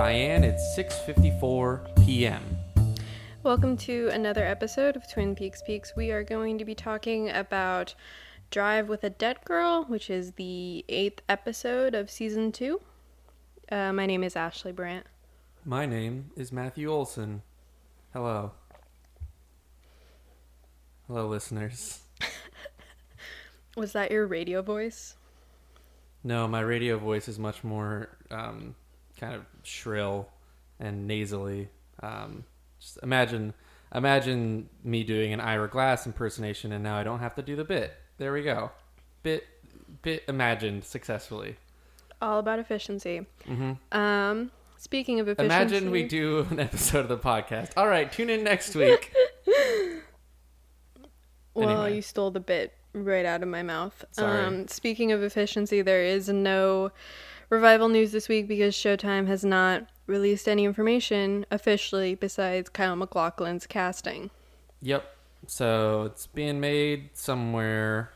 Diane, it's 6:54 p.m. Welcome to another episode of Twin Peaks Peaks. We are going to be talking about Drive with a Dead Girl, which is the eighth episode of season two. Uh, my name is Ashley Brandt. My name is Matthew Olson. Hello. Hello, listeners. Was that your radio voice? No, my radio voice is much more um, kind of shrill and nasally. Um, just imagine, imagine me doing an Ira Glass impersonation, and now I don't have to do the bit. There we go. Bit, bit imagined successfully. All about efficiency. hmm Um, speaking of efficiency, Imagine we do an episode of the podcast. All right, tune in next week. Well, Anyway. you stole the bit right out of my mouth. Sorry. Um, speaking of efficiency, there is no revival news this week because Showtime has not released any information officially besides Kyle MacLachlan's casting. Yep. So it's being made somewhere,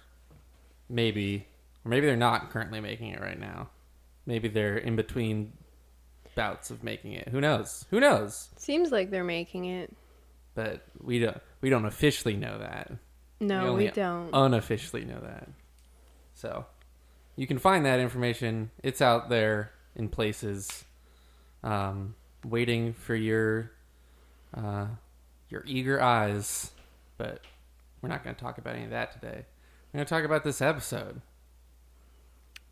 maybe, or maybe they're not currently making it right now. Maybe they're in between bouts of making it. Who knows? Who knows? Seems like they're making it. But we don't. We don't officially know that. No, only we don't. Unofficially know that. So you can find that information. It's out there in places, um, waiting for your uh, your eager eyes. But we're not going to talk about any of that today. We're going to talk about this episode.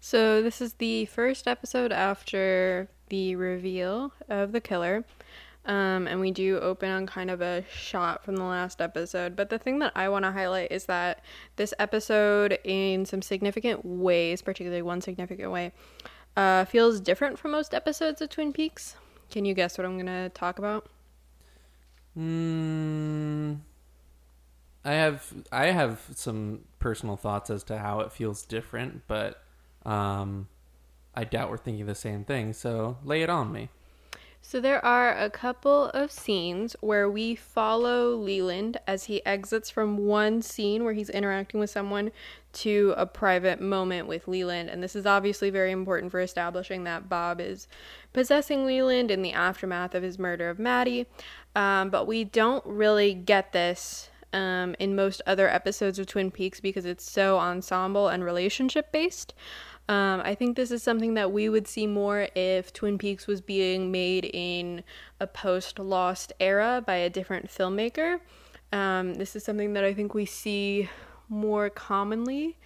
So this is the first episode after the reveal of the killer. Um, and we do open on kind of a shot from the last episode. But the thing that I want to highlight is that this episode, in some significant ways, particularly one significant way, uh, feels different from most episodes of Twin Peaks. Can you guess what I'm going to talk about? Mm, I have I have some personal thoughts as to how it feels different, but um, I doubt we're thinking the same thing. So lay it on me. So there are a couple of scenes where we follow Leland as he exits from one scene where he's interacting with someone to a private moment with Leland. And this is obviously very important for establishing that Bob is possessing Leland in the aftermath of his murder of Maddie. Um, but we don't really get this um, in most other episodes of Twin Peaks because it's so ensemble and relationship based. Um, I think this is something that we would see more if Twin Peaks was being made in a post Lost era by a different filmmaker. Um, this is something that I think we see more commonly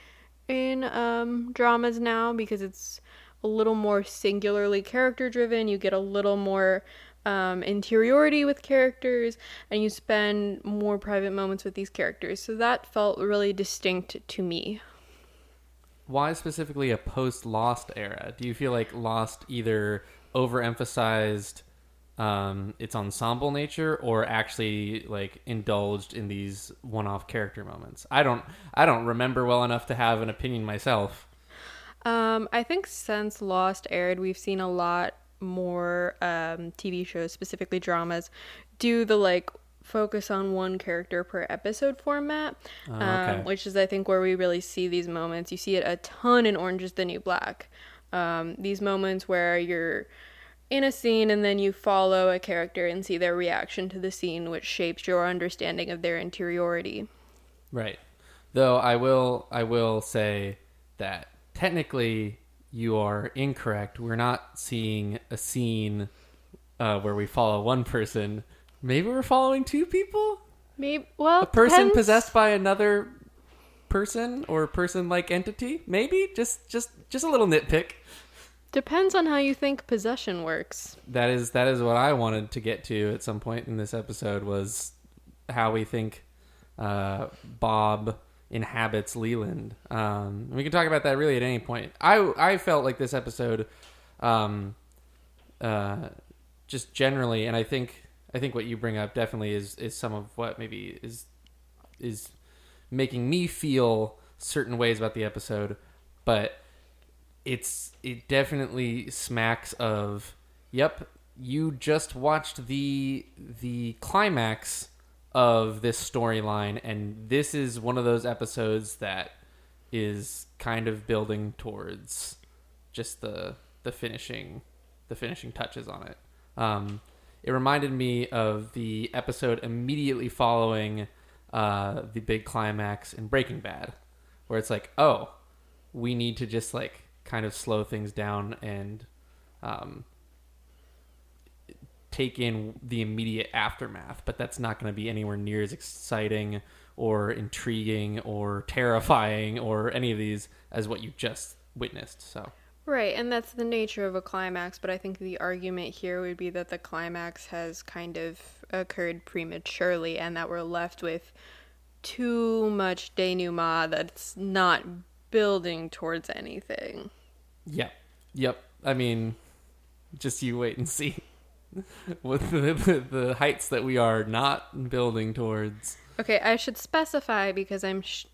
in um, dramas now because it's a little more singularly character driven. You get a little more um, interiority with characters and you spend more private moments with these characters. So that felt really distinct to me. Why specifically a post Lost era? Do you feel like Lost either overemphasized um, its ensemble nature or actually like indulged in these one-off character moments? I don't. I don't remember well enough to have an opinion myself. Um, I think since Lost aired, we've seen a lot more um, TV shows, specifically dramas, do the like focus on one character per episode format, Oh, okay. um, which is I think where we really see these moments. You see it a ton in Orange Is the New Black. Um, these moments where you're in a scene and then you follow a character and see their reaction to the scene, which shapes your understanding of their interiority. Right. Though I will I will say that technically you are incorrect. We're not seeing a scene uh, where we follow one person. Maybe we're following two people? Maybe well, A person depends. possessed by another person or person like entity? Maybe? Just just just a little nitpick. Depends on how you think possession works. That is that is what I wanted to get to at some point in this episode was how we think uh, Bob inhabits Leland. Um, we can talk about that really at any point. I I felt like this episode, um, uh, just generally, and I think I think what you bring up definitely is is some of what maybe is is making me feel certain ways about the episode, but it's it definitely smacks of yep you just watched the the climax of this storyline and this is one of those episodes that is kind of building towards just the the finishing the finishing touches on it. Um, it reminded me of the episode immediately following uh, the big climax in Breaking Bad, where it's like, oh, we need to just like kind of slow things down and um, take in the immediate aftermath, but that's not going to be anywhere near as exciting or intriguing or terrifying or any of these as what you just witnessed. So, Right, and that's the nature of a climax, but I think the argument here would be that the climax has kind of occurred prematurely and that we're left with too much denouement that's not building towards anything. yeah, yep. I mean, just you wait and see with the, the, the heights that we are not building towards. Okay, I should specify because I'm sh-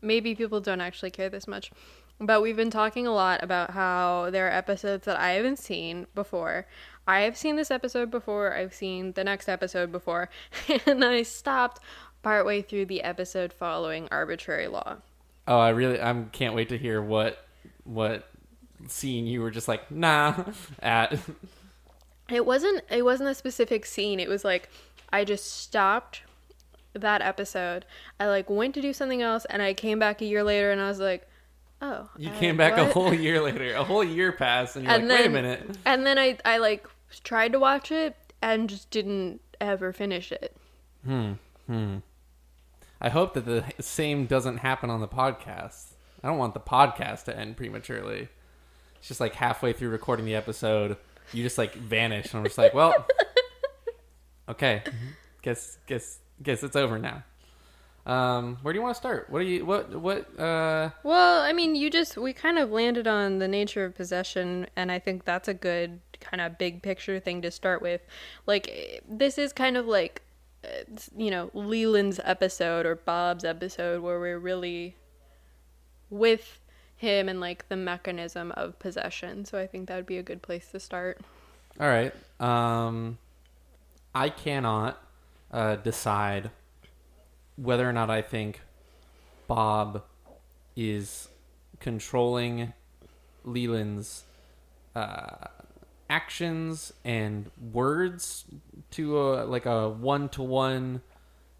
maybe people don't actually care this much. But we've been talking a lot about how there are episodes that I haven't seen before. I have seen this episode before, I've seen the next episode before, and I stopped partway through the episode following arbitrary law. Oh, I really, I can't wait to hear what what scene you were just like nah at. It wasn't it wasn't a specific scene. It was like I just stopped that episode. I like went to do something else and I came back a year later and I was like, "Oh, You I- came back a whole year later. A whole year passed, and you're and like, then wait a minute. and then I I like tried to watch it and just didn't ever finish it. Hmm. Hmm. I hope that the same doesn't happen on the podcast. I don't want the podcast to end prematurely. It's just like halfway through recording the episode, you just like vanish, and I'm just like, well, okay, guess guess guess it's over now. Um, where do you want to start? What do you what what uh Well, I mean, you just we kind of landed on the nature of possession, and I think that's a good kind of big picture thing to start with. Like, this is kind of like, uh, you know, Leland's episode or Bob's episode where we're really with him and like the mechanism of possession. So I think that would be a good place to start. All right. Um, I cannot uh, decide whether or not I think Bob is controlling Leland's uh, actions and words to a like a one to one.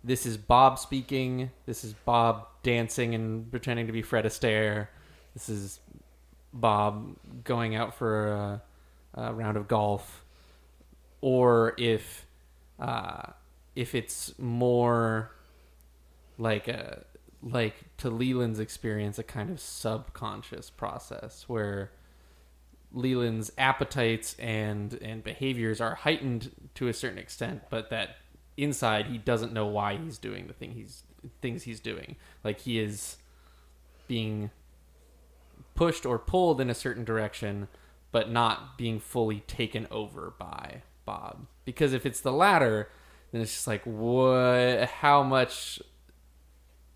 This is Bob speaking. This is Bob dancing and pretending to be Fred Astaire. This is Bob going out for a, a round of golf, or if uh, if it's more like a like to Leland's experience, a kind of subconscious process where Leland's appetites and and behaviors are heightened to a certain extent, but that inside he doesn't know why he's doing the thing he's things he's doing. Like he is being pushed or pulled in a certain direction, but not being fully taken over by Bob. Because if it's the latter, then it's just like what how much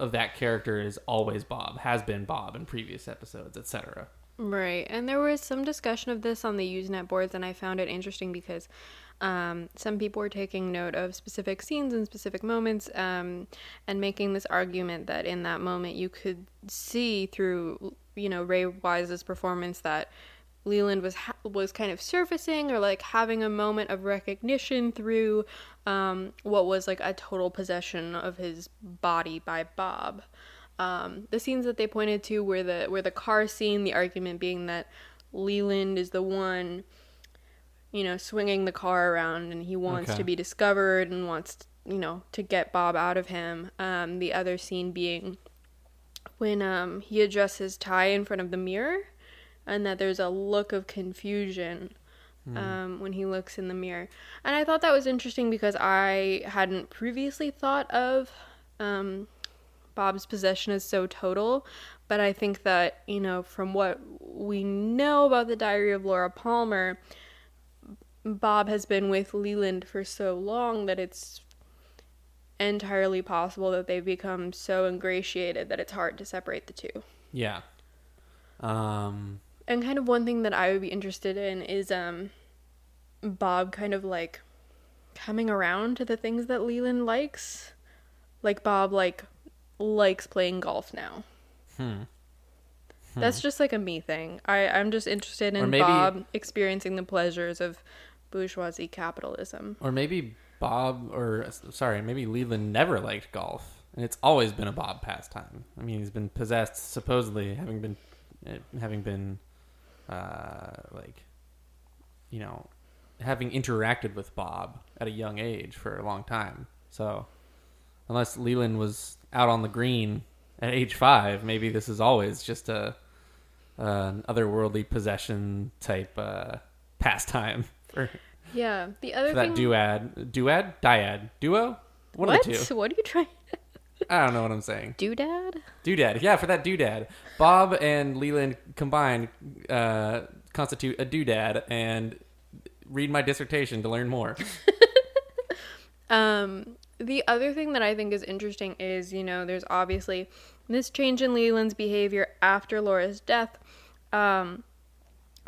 of that character is always Bob, has been Bob in previous episodes, etc. Right. And there was some discussion of this on the Usenet boards, and I found it interesting because um, some people were taking note of specific scenes and specific moments um, and making this argument that in that moment you could see through, you know, Ray Wise's performance that Leland was ha- was kind of surfacing or like having a moment of recognition through um, what was like a total possession of his body by Bob. Um, the scenes that they pointed to were the were the car scene. The argument being that Leland is the one, you know, swinging the car around, and he wants Okay. to be discovered and wants, you know, to get Bob out of him. Um, the other scene being when um, he adjusts his tie in front of the mirror, and that there's a look of confusion um, when he looks in the mirror. And I thought that was interesting because I hadn't previously thought of um, Bob's possession as so total. But I think that, you know, from what we know about the diary of Laura Palmer, Bob has been with Leland for so long that it's entirely possible that they've become so ingratiated that it's hard to separate the two. Yeah. Um And kind of one thing that I would be interested in is um Bob kind of like coming around to the things that Leland likes. Like Bob like likes playing golf now. hmm. That's just like a me thing. I I'm just interested in maybe- Bob experiencing the pleasures of bourgeoisie capitalism. Or maybe Bob, or sorry, maybe Leland never liked golf, and it's always been a Bob pastime. I mean, he's been possessed, supposedly having been, eh, having been, uh, like, you know, having interacted with Bob at a young age for a long time. So, unless Leland was out on the green at age five, maybe this is always just a an otherworldly possession type uh, pastime for, Yeah. The other for that thing. duad, duad, dyad, duo. One what? of the two. What are you trying? I don't know what I'm saying. Doodad? Doodad, yeah, for that doodad. Bob and Leland combined uh, constitute a doodad, and read my dissertation to learn more. Um, the other thing that I think is interesting is, you know, there's obviously this change in Leland's behavior after Laura's death um,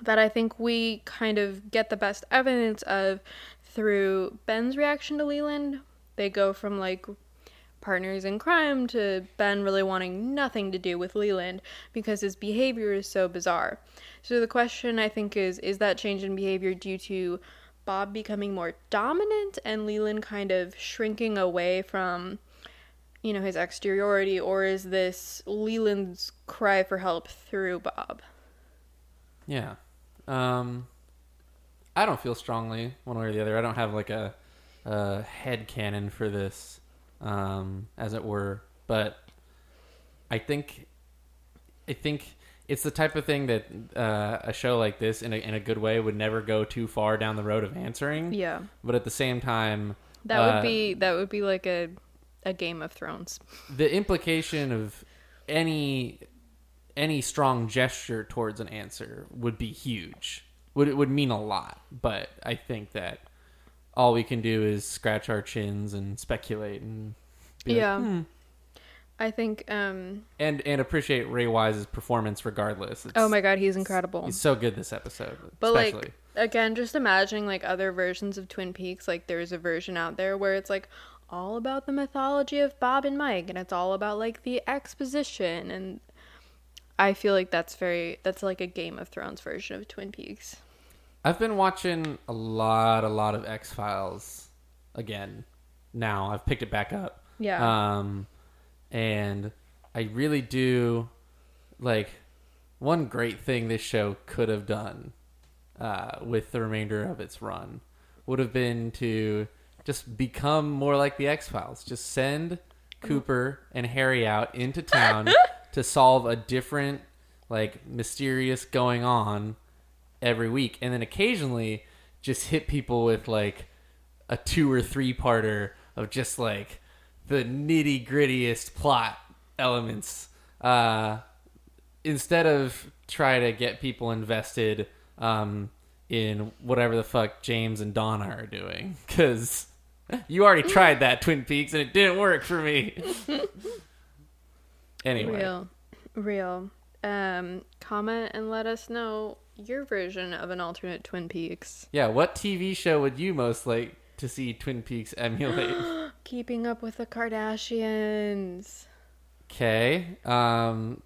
that I think we kind of get the best evidence of through Ben's reaction to Leland. They go from like partners in crime to Ben really wanting nothing to do with Leland because his behavior is so bizarre. So the question I think is is that change in behavior due to Bob becoming more dominant and Leland kind of shrinking away from you know his exteriority or is this Leland's cry for help through Bob? Yeah. Um, I don't feel strongly one way or the other. I don't have like a, a headcanon for this, um, as it were. But I think, I think it's the type of thing that uh, a show like this, in a, in a good way, would never go too far down the road of answering. Yeah. But at the same time, That Uh, would be that would be like a a Game of Thrones. the implication of any any strong gesture towards an answer would be huge. Would it would mean a lot, but I think that all we can do is scratch our chins and speculate and be like, Yeah. "Hmm." I think um and and appreciate Ray Wise's performance regardless. It's, oh my god, he's incredible. he's so good this episode, But especially. like again, just imagining like other versions of Twin Peaks, like there's a version out there where it's like all about the mythology of Bob and Mike and it's all about like the exposition and I feel like that's very that's like a Game of Thrones version of Twin Peaks. I've been watching a lot, a lot of X Files again. Now I've picked it back up. Yeah. Um, and I really do like one great thing this show could have done uh, with the remainder of its run would have been to just become more like the X Files. Just send Cooper and Harry out into town to solve a different, like, mysterious going on every week, and then occasionally just hit people with like a two or three parter of just like the nitty grittiest plot elements uh, instead of try to get people invested um, in whatever the fuck James and Donna are doing because you already tried that Twin Peaks and it didn't work for me. anyway, Real. Real. Um comment and let us know your version of an alternate Twin Peaks. yeah, what TV show would you most like to see Twin Peaks emulate? Keeping up with the Kardashians. Okay. Um,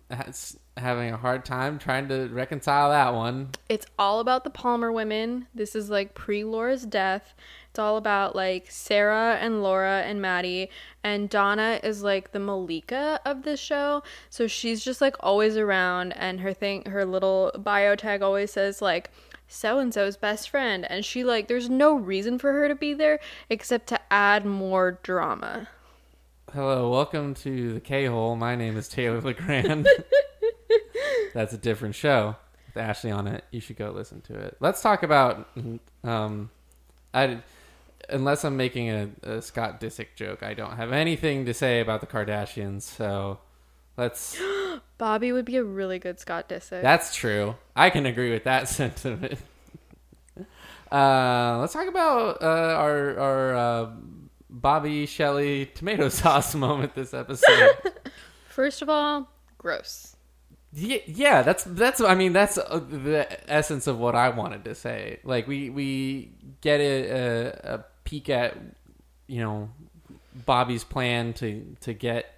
having a hard time trying to reconcile that one. It's all about the Palmer women. This is like pre Laura's death. It's all about like Sarah and Laura and Maddie. And Donna is like the Malika of this show. So she's just like always around. And her thing, her little bio tag always says like, so and so's best friend. And she like, there's no reason for her to be there except to add more drama. Hello, welcome to the K Hole. My name is Taylor Legrand. That's a different show with Ashley on it. You should go listen to it. Let's talk about. Um, I unless I'm making a, a Scott Disick joke, I don't have anything to say about the Kardashians. So let's. Bobby would be a really good Scott Disick. That's true. I can agree with that sentiment. Uh, let's talk about uh, our our uh, Bobby Shelly tomato sauce moment this episode. First of all, gross. yeah, yeah, that's that's. I mean, that's uh, the essence of what I wanted to say. Like we we get a, a, a peek at you know Bobby's plan to to get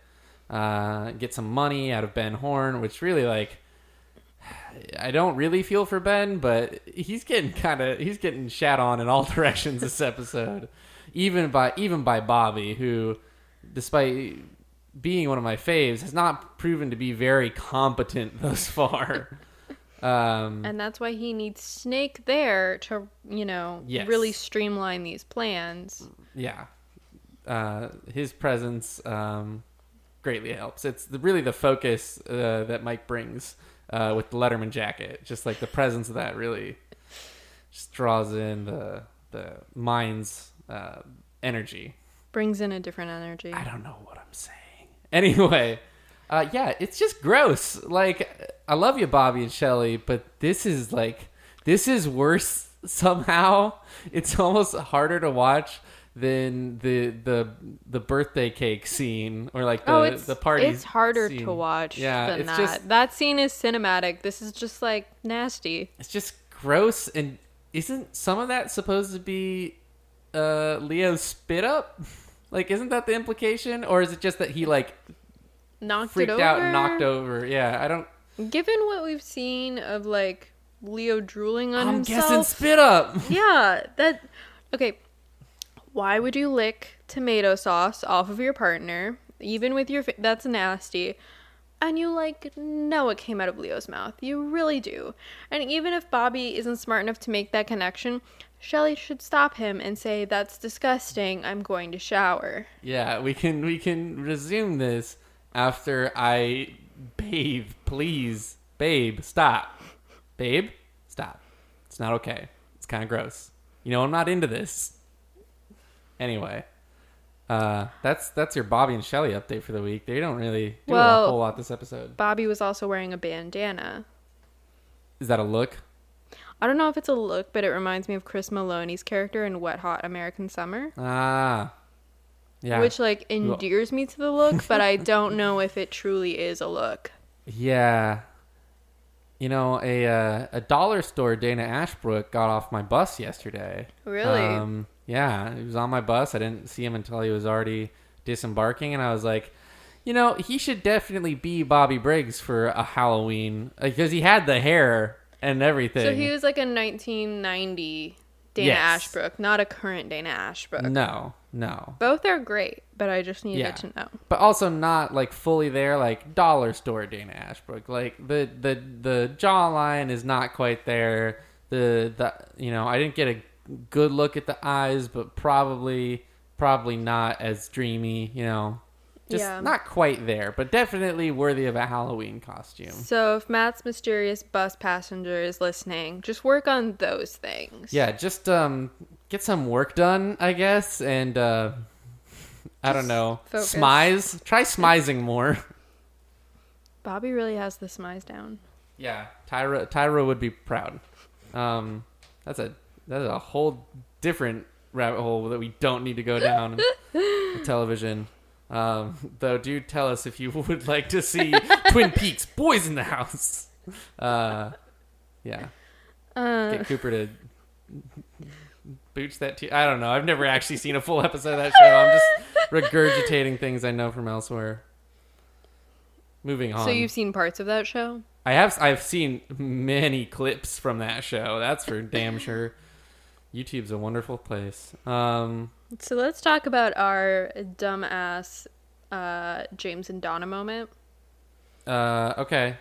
uh, get some money out of Ben Horne, which really like I don't really feel for Ben, but he's getting kind of he's getting shat on in all directions this episode, even by even by Bobby, who, despite being one of my faves, has not proven to be very competent thus far. Um, And that's why he needs Snake there to, you know, Yes. really streamline these plans. yeah, uh, his presence um, greatly helps. It's the, really the focus uh, that Mike brings uh, with the Letterman jacket. Just like the presence of that really just draws in the the mind's uh, energy. Brings in a different energy. I don't know what I'm saying. Anyway, uh, yeah, it's just gross. Like, I love you, Bobby and Shelly, but this is like, this is worse somehow. It's almost harder to watch than the the the birthday cake scene or like the oh, the party. It's harder scene. to watch Yeah, than it's that. just That scene is cinematic. This is just like nasty. it's just gross. And isn't some of that supposed to be uh Leo's spit up? Like, isn't that the implication, or is it just that he like Knocked freaked out and knocked over? Yeah, I don't. Given what we've seen of like Leo drooling on I'm himself, guessing spit up. yeah, that okay. Why would you lick tomato sauce off of your partner, even with your? Fa- that's nasty. And you like know it came out of Leo's mouth. You really do. And even if Bobby isn't smart enough to make that connection, Shelly should stop him and say, "That's disgusting. I'm going to shower." Yeah, we can we can resume this after I babe, please. Babe, stop. Babe, stop. It's not okay. It's kind of gross. You know I'm not into this. Anyway, uh that's that's your Bobby and Shelly update for the week. They don't really do a whole lot this episode. Bobby was also wearing a bandana. Is that a look? I don't know if it's a look, but it reminds me of Chris Meloni's character in Wet Hot American Summer. Ah. Yeah. which like endears me to the look, but I don't know if it truly is a look. Yeah. You know, a uh, a dollar store Dana Ashbrook got off my bus yesterday. Really? Um, yeah, he was on my bus. I didn't see him until he was already disembarking, and I was like, you know, he should definitely be Bobby Briggs for a Halloween because he had the hair and everything. So he was like a 1990 Dana Yes. Ashbrook, not a current Dana Ashbrook. no, no, Both are great, but I just needed Yeah. to know. but also not like fully there, like dollar store Dana Ashbrook. Like the the the jawline is not quite there. The the you know I didn't get a good look at the eyes, but probably probably not as dreamy. You know, just Yeah. not quite there, but definitely worthy of a Halloween costume. So if Matt's mysterious bus passenger is listening, just work on those things. Yeah, just um get some work done, I guess, and uh I don't know, focus. smize. Try smizing more. Bobby really has the smize down. Yeah, Tyra Tyra would be proud. Um, that's a that's a whole different rabbit hole that we don't need to go down television. Um, though, do tell us if you would like to see Twin Peaks Boys in the House. Uh, yeah, Uh, get Cooper to booch that. T- I don't know. I've never actually seen a full episode of that show. I'm just regurgitating things I know from elsewhere. Moving on. so you've seen parts of that show? I have I've seen many clips from that show. That's for damn sure. YouTube's a wonderful place. Um, So let's talk about our dumbass uh, James and Donna moment. uh, okay.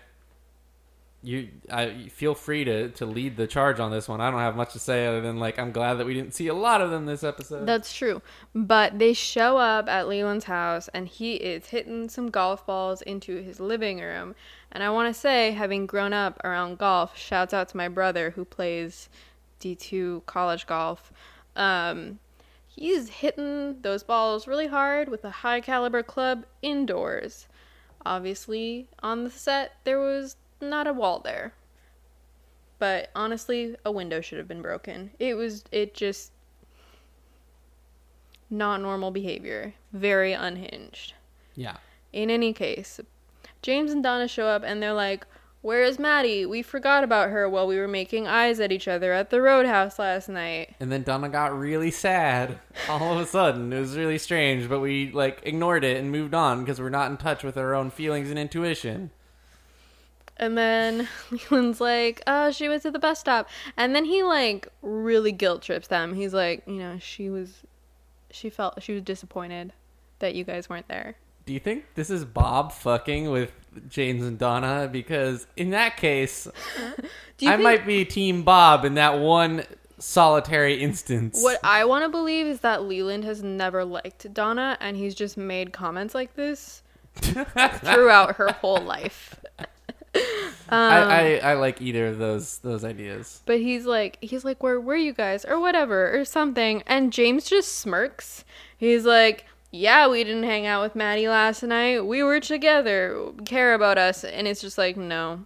You, I feel free to to lead the charge on this one. I don't have much to say other than like I'm glad that we didn't see a lot of them this episode. That's true. But they show up at Leland's house and he is hitting some golf balls into his living room. And I want to say, having grown up around golf, shouts out to my brother who plays D2 college golf. Um, he's hitting those balls really hard with a high caliber club indoors. Obviously, on the set, there was not a wall there. But honestly, a window should have been broken. It was, it just not normal behavior. Very unhinged. yeah, In any case, James and Donna show up and they're like, Where is Maddie? We forgot about her while we were making eyes at each other at the roadhouse last night. and then Donna got really sad all of a sudden. It was really strange, but we like ignored it and moved on because we're not in touch with our own feelings and intuition. And then Leland's like, oh, she went to the bus stop. And then he like really guilt trips them. He's like, you know, she was, she felt, she was disappointed that you guys weren't there. Do you think this is Bob fucking with James and Donna? Because in that case, Do you I think- might be Team Bob in that one solitary instance. What I want to believe is that Leland has never liked Donna and he's just made comments like this throughout her whole life. I, um, I, I like either of those those ideas. But he's like, he's like, where were you guys, or whatever, or something. And James just smirks. He's like, yeah, we didn't hang out with Maddie last night. We were together. Care about us. And it's just like, no,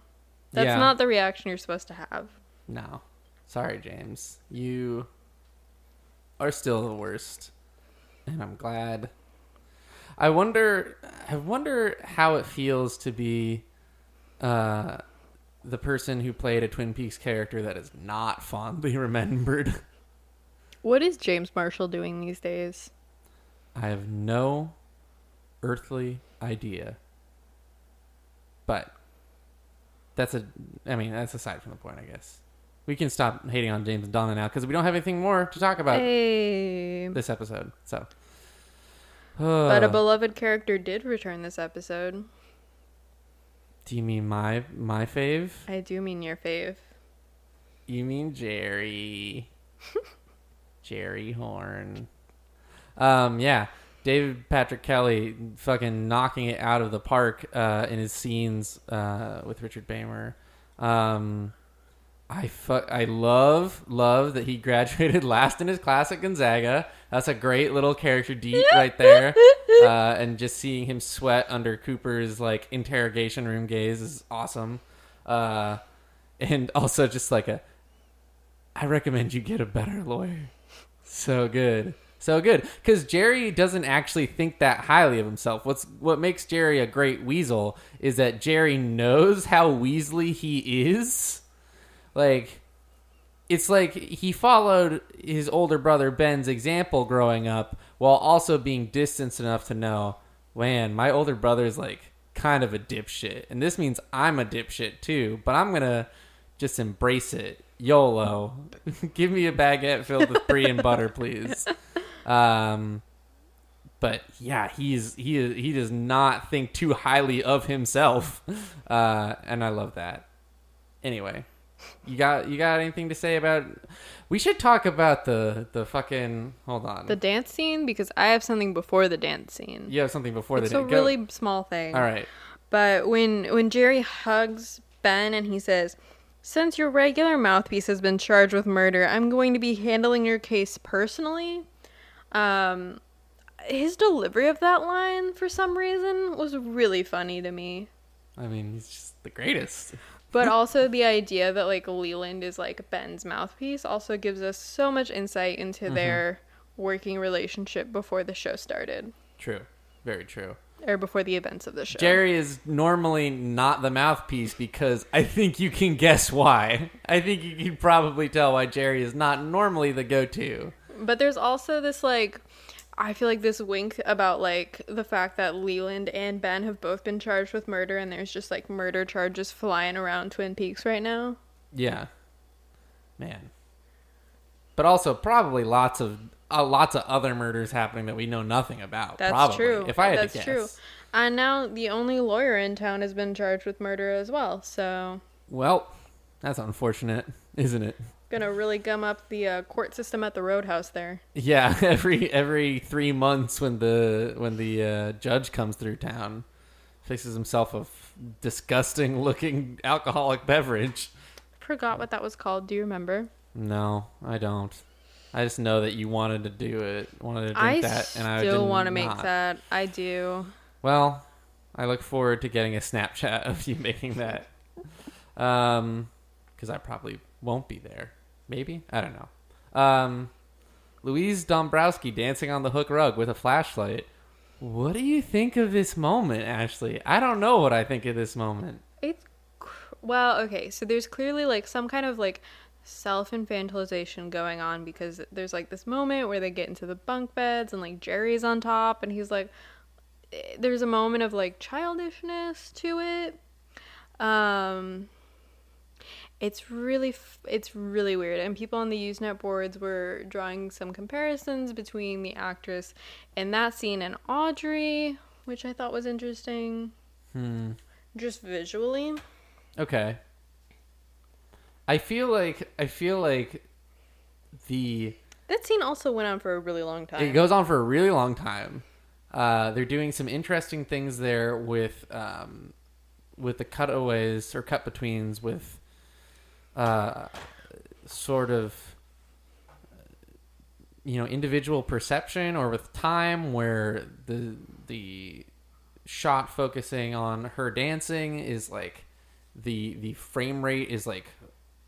that's Yeah. not the reaction you're supposed to have. No, sorry, James. You are still the worst, and I'm glad. I wonder. I wonder how it feels to be uh, the person who played a Twin Peaks character that is not fondly remembered. What is James Marshall doing these days? I have no earthly idea. But that's a I mean, that's aside from the point, I guess. We can stop hating on James and Donna now because we don't have anything more to talk about Hey. this episode. So But a Uh, beloved character did return this episode. Do you mean my my fave? I do mean your fave. You mean Jerry. Jerry Horne. Um, yeah. David Patrick Kelly fucking knocking it out of the park uh, in his scenes uh, with Richard Beymer. Um, I fu- I love love that he graduated last in his class at Gonzaga. That's a great little character deep right there. Uh, and just seeing him sweat under Cooper's like interrogation room gaze is awesome. Uh, and also just like a I recommend you get a better lawyer. So good. So good. Because Jerry doesn't actually think that highly of himself. What's what makes Jerry a great weasel is that Jerry knows how Weasley he is. Like it's like he followed his older brother Ben's example growing up while also being distanced enough to know, man, my older brother's like kind of a dipshit. And this means I'm a dipshit too, but I'm going to just embrace it. YOLO. Give me a baguette filled with brie and butter, please. Um but yeah, he's he is, he does not think too highly of himself. Uh and I love that. Anyway, you got you got anything to say about We should talk about the the fucking hold on. The dance scene because I have something before the dance scene. you have something before it's the a day. Go- really small thing. All right. But when when Jerry hugs Ben and he says, "Since your regular mouthpiece has been charged with murder, I'm going to be handling your case personally." Um his delivery of that line for some reason was really funny to me. I mean, he's just the greatest. But also the idea that like Leland is like Ben's mouthpiece also gives us so much insight into Mm-hmm. their working relationship before the show started True. Very true. or before the events of the show. Jerry is normally not the mouthpiece because I think you can guess why. I think you can probably tell why Jerry is not normally the go-to. But there's also this like I feel like this wink about like the fact that Leland and Ben have both been charged with murder and there's just like murder charges flying around Twin Peaks right now. Yeah, man. But also probably lots of uh, lots of other murders happening that we know nothing about. That's probably, true. If I had That's to guess. That's true. And now the only lawyer in town has been charged with murder as well. So Well, that's unfortunate, isn't it? Gonna really gum up the uh, court system at the roadhouse there. Yeah, every every three months when the when the uh, judge comes through town, fixes himself a f- disgusting looking alcoholic beverage. Forgot what that was called. Do you remember? No, I don't. I just know that you wanted to do it, wanted to drink I that, and I still want to make that. I do. Well, I look forward to getting a Snapchat of you making that. Um, because I probably won't be there. Maybe I don't know. Um, Louise Dombrowski dancing on the hook rug with a flashlight. What do you think of this moment, Ashley? I don't know what I think of this moment. It's cr- well, okay. So there's clearly like some kind of like self infantilization going on because there's like this moment where they get into the bunk beds and like Jerry's on top and he's like, eh, there's a moment of like childishness to it. Um, it's really it's really weird, and people on the Usenet boards were drawing some comparisons between the actress in that scene and Audrey, which I thought was interesting, Hmm. just visually. Okay. I feel like I feel like the That scene also went on for a really long time. it goes on for a really long time. Uh, they're doing some interesting things there with um, with the cutaways or cut betweens with uh, sort of you know individual perception or with time where the the shot focusing on her dancing is like the the frame rate is like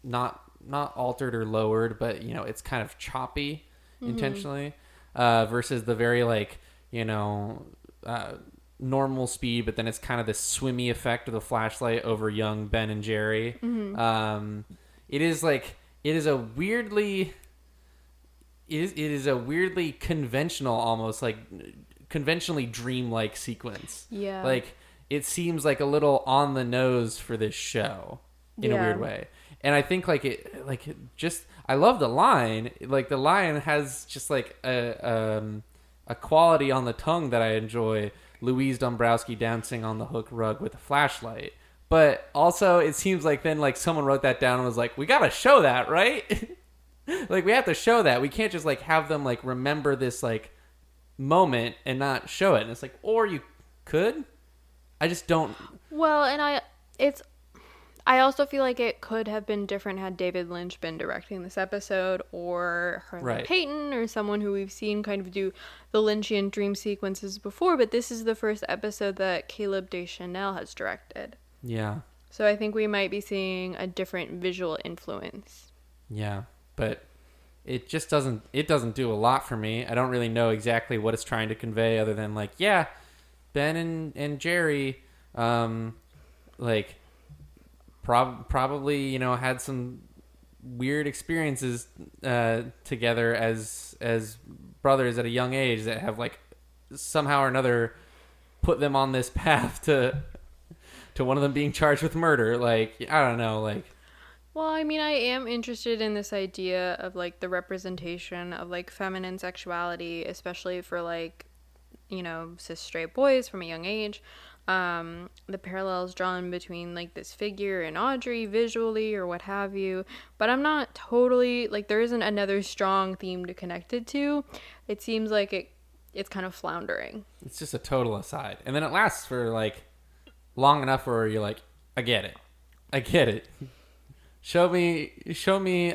not not altered or lowered but you know it's kind of choppy intentionally uh versus the very like you know uh normal speed but then it's kind of this swimmy effect of the flashlight over young ben and jerry. Um it is like it is a weirdly it is, it is a weirdly conventional almost like conventionally dreamlike sequence. Yeah. like it seems like a little on the nose for this show in a weird way. And i think like it like it just i love the line. Like the line has just like a um a quality on the tongue that i enjoy louise dombrowski dancing on the hook rug with a flashlight. But also it seems like then like someone wrote that down and was like we gotta show that right? Like we have to show that. We can't just like have them like remember this like moment and not show it. And it's like or you could. I just don't Well, and I it's I also feel like it could have been different had David Lynch been directing this episode or Harlan Right. Payton or someone who we've seen kind of do the Lynchian dream sequences before, but this is the first episode that Caleb Deschanel has directed. yeah So I think we might be seeing a different visual influence. yeah but it just doesn't it doesn't do a lot for me i don't really know exactly what it's trying to convey other than like yeah ben and and jerry um like prob- probably you know had some weird experiences uh together as as brothers at a young age that have like somehow or another put them on this path to to one of them being charged with murder like i don't know like Well, I mean, I am interested in this idea of like the representation of like feminine sexuality, especially for like, you know, cis straight boys from a young age. Um, the parallels drawn between like this figure and Audrey visually or what have you. But I'm not totally like there isn't another strong theme to connect it to. It seems like it it's kind of floundering. It's just a total aside. And then it lasts for like long enough where you're like, I get it. I get it. Show me show me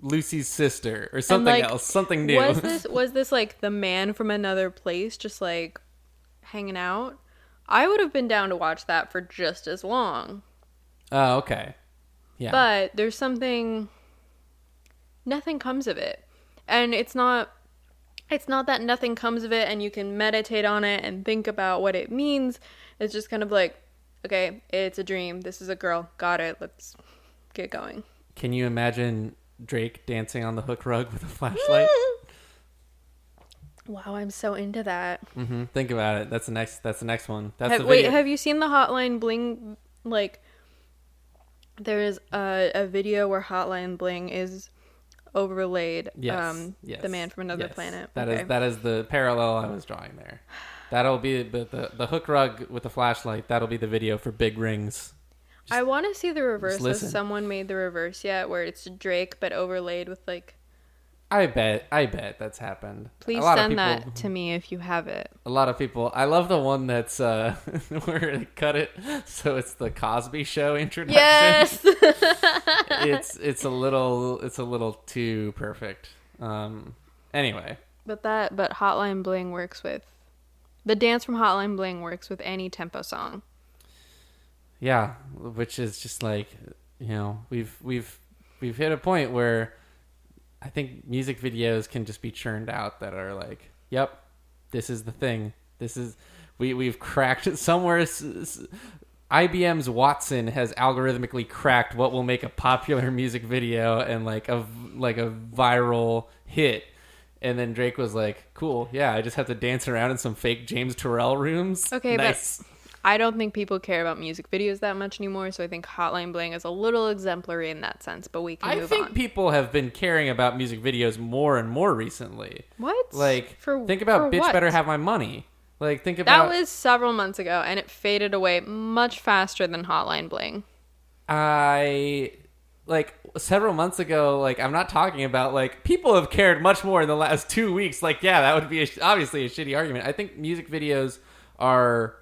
Lucy's sister or something like, else, something new. Was this was this like the man from another place just like hanging out? I would have been down to watch that for just as long. Oh, okay. Yeah. But there's something nothing comes of it. And it's not it's not that nothing comes of it and you can meditate on it and think about what it means. It's just kind of like, okay, it's a dream. This is a girl. Got it. Let's get going. Can you imagine Drake dancing on the hook rug with a flashlight? Wow, I'm so into that. Mm-hmm. Think about it. That's the next. That's the next one. That's Have- the wait, have you seen the Hotline Bling? Like, there's a, a video where Hotline Bling is overlaid. yes. Um, yes. the man from another yes. planet. That is okay. that is the parallel I was drawing there. That'll be the the, the hook rug with the flashlight. That'll be the video for Big Rings. I want to see the reverse. Has someone made the reverse yet, where it's Drake but overlaid with like? I bet. I bet that's happened. Please send people, that to me if you have it. A lot of people. I love the one that's uh where they cut it so it's the Cosby Show introduction. Yes. it's it's a little it's a little too perfect. Um. Anyway, but that but Hotline Bling works with. The dance from Hotline Bling works with any tempo song. yeah, which is just like you know we've we've we've hit a point where I think music videos can just be churned out that are like, yep, this is the thing. This is we we've cracked it somewhere. IBM's Watson has algorithmically cracked what will make a popular music video and like a like a viral hit. And then Drake was like, "Cool, yeah, I just have to dance around in some fake James Turrell rooms." Okay, nice. but I don't think people care about music videos that much anymore. So I think Hotline Bling is a little exemplary in that sense. But we can I move think on. people have been caring about music videos more and more recently. what? Like, for think about for "Bitch what? Better Have My Money." Like, think about That was several months ago, and it faded away much faster than Hotline Bling. I like several months ago. Like, I'm not talking about like people have cared much more in the last two weeks. Like, yeah, that would be a, obviously a shitty argument. I think music videos are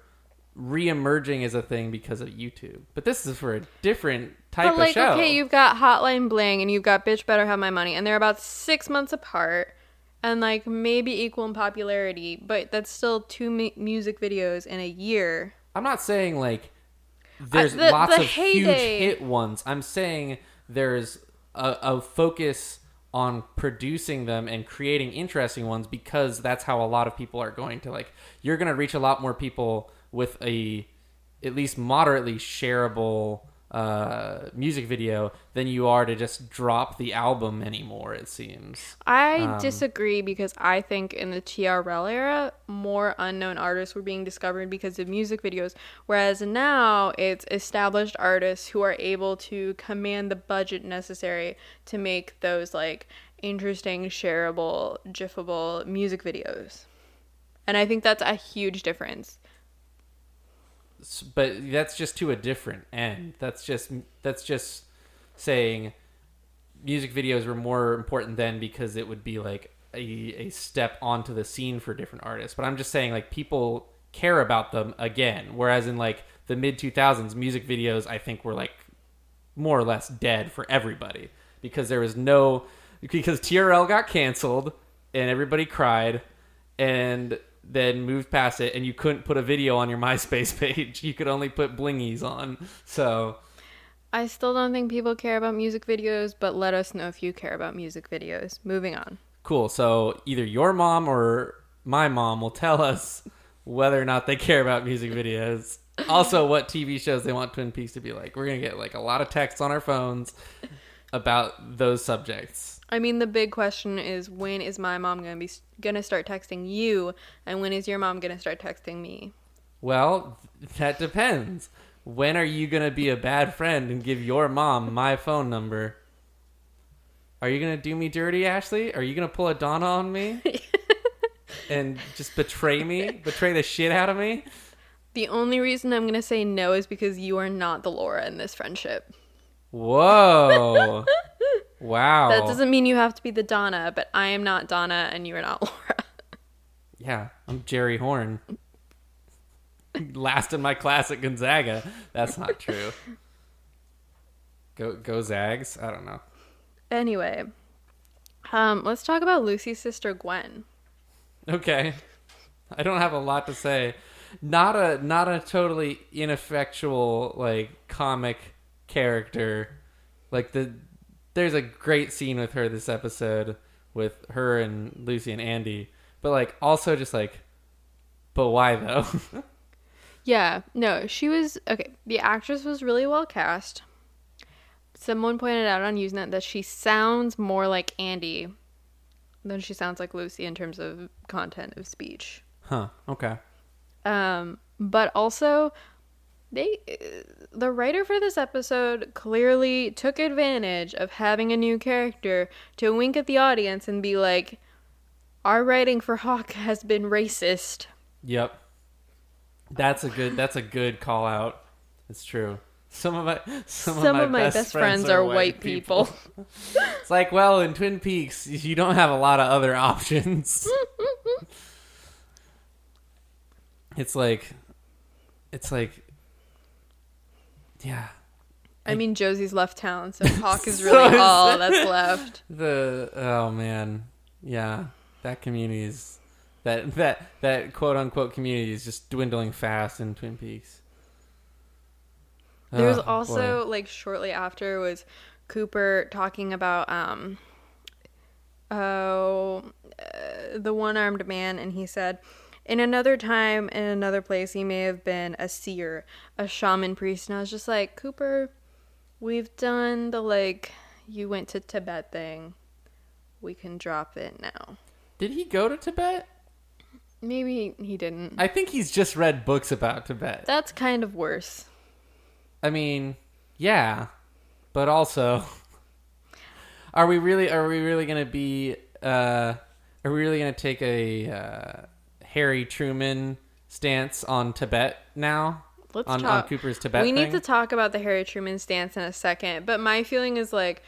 re-emerging as a thing because of YouTube, but this is for a different type But like, of show. okay, you've got Hotline Bling and you've got Bitch Better Have My Money, and they're about six months apart, and like maybe equal in popularity, but that's still two mu- music videos in a year. I'm not saying like there's the- lots the of huge hit ones. I'm saying there's a, a focus on producing them and creating interesting ones because that's how a lot of people are going to like. You're going to reach a lot more people with a at least moderately shareable uh, music video than you are to just drop the album anymore. It seems. I Um, disagree because I think in the TRL era, more unknown artists were being discovered because of music videos, whereas now it's established artists who are able to command the budget necessary to make those like interesting, shareable, gifable music videos. And I think that's a huge difference. But that's just to a different end. That's just that's just saying music videos were more important then because it would be like a, a step onto the scene for different artists. But I'm just saying like people care about them again. Whereas in like the mid 2000s, music videos I think were like more or less dead for everybody because there was no because TRL got canceled and everybody cried and then moved past it and you couldn't put a video on your MySpace page. You could only put blingies on. So I still don't think people care about music videos, but let us know if you care about music videos. Moving on. cool. So either your mom or my mom will tell us whether or not they care about music videos. Also, what TV shows they want Twin Peaks to be like. We're gonna get like a lot of texts on our phones about those subjects. I mean, the big question is when is my mom gonna be gonna start texting you, and when is your mom gonna start texting me? Well, that depends. When are you going to be a bad friend and give your mom my phone number? Are you going to do me dirty, Ashley? Are you going to pull a Donna on me? and just betray me? Betray the shit out of me? The only reason I'm gonna say no is because you are not the Laura in this friendship. Whoa. wow. That doesn't mean you have to be the Donna, but I am not Donna and you are not Laura. Yeah, I'm Jerry Horne. Last in my class at Gonzaga. That's not true. Go go Zags. I don't know. anyway, um, let's talk about Lucy's sister Gwen. Okay. I don't have a lot to say. Not a not a totally ineffectual like comic character. Like the there's a great scene with her this episode with her and Lucy and Andy. But like also just like but why though? Yeah, no, she was okay. The actress was really well cast. Someone pointed out on Usenet that she sounds more like Andy than she sounds like Lucy in terms of content of speech. huh. Okay. Um, but also, they the writer for this episode clearly took advantage of having a new character to wink at the audience and be like, "Our writing for Hawk has been racist." Yep. That's a good that's a good call out. It's true. Some of my some, Some of my best friends are white people. It's like, well, in Twin Peaks, you don't have a lot of other options. it's like, it's like, yeah. I mean, Josie's left town, so Hawk is really is- all that's left. The oh man, yeah, that community is that that that quote unquote community is just dwindling fast in Twin Peaks. There was Oh, boy. also like shortly after was Cooper talking about um oh uh, the one-armed man and he said in another time in another place he may have been a seer, a shaman priest and I was just like Cooper we've done the like you went to Tibet thing. We can drop it now. Did he go to Tibet? Maybe he didn't. I think he's just read books about Tibet. That's kind of worse. I mean, yeah, but also, are we really? Are we really going to be? Uh, are we really going to take a uh, Harry Truman stance on Tibet now? Let's on, talk. on Cooper's Tibet. we need to talk about the Harry Truman stance in a second, but my feeling is like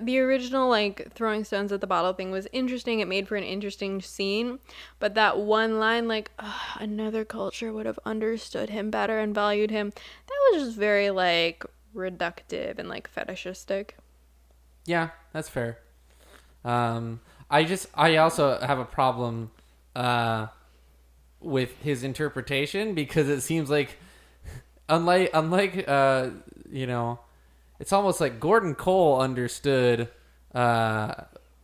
the original like throwing stones at the bottle thing was interesting. It made for an interesting scene, but that one line like "Ugh, another culture would have understood him better and valued him. That was just very like reductive and like fetishistic. Yeah, that's fair. Um, I just I also have a problem uh, with his interpretation because it seems like unlike unlike uh, you know, it's almost like Gordon Cole understood uh,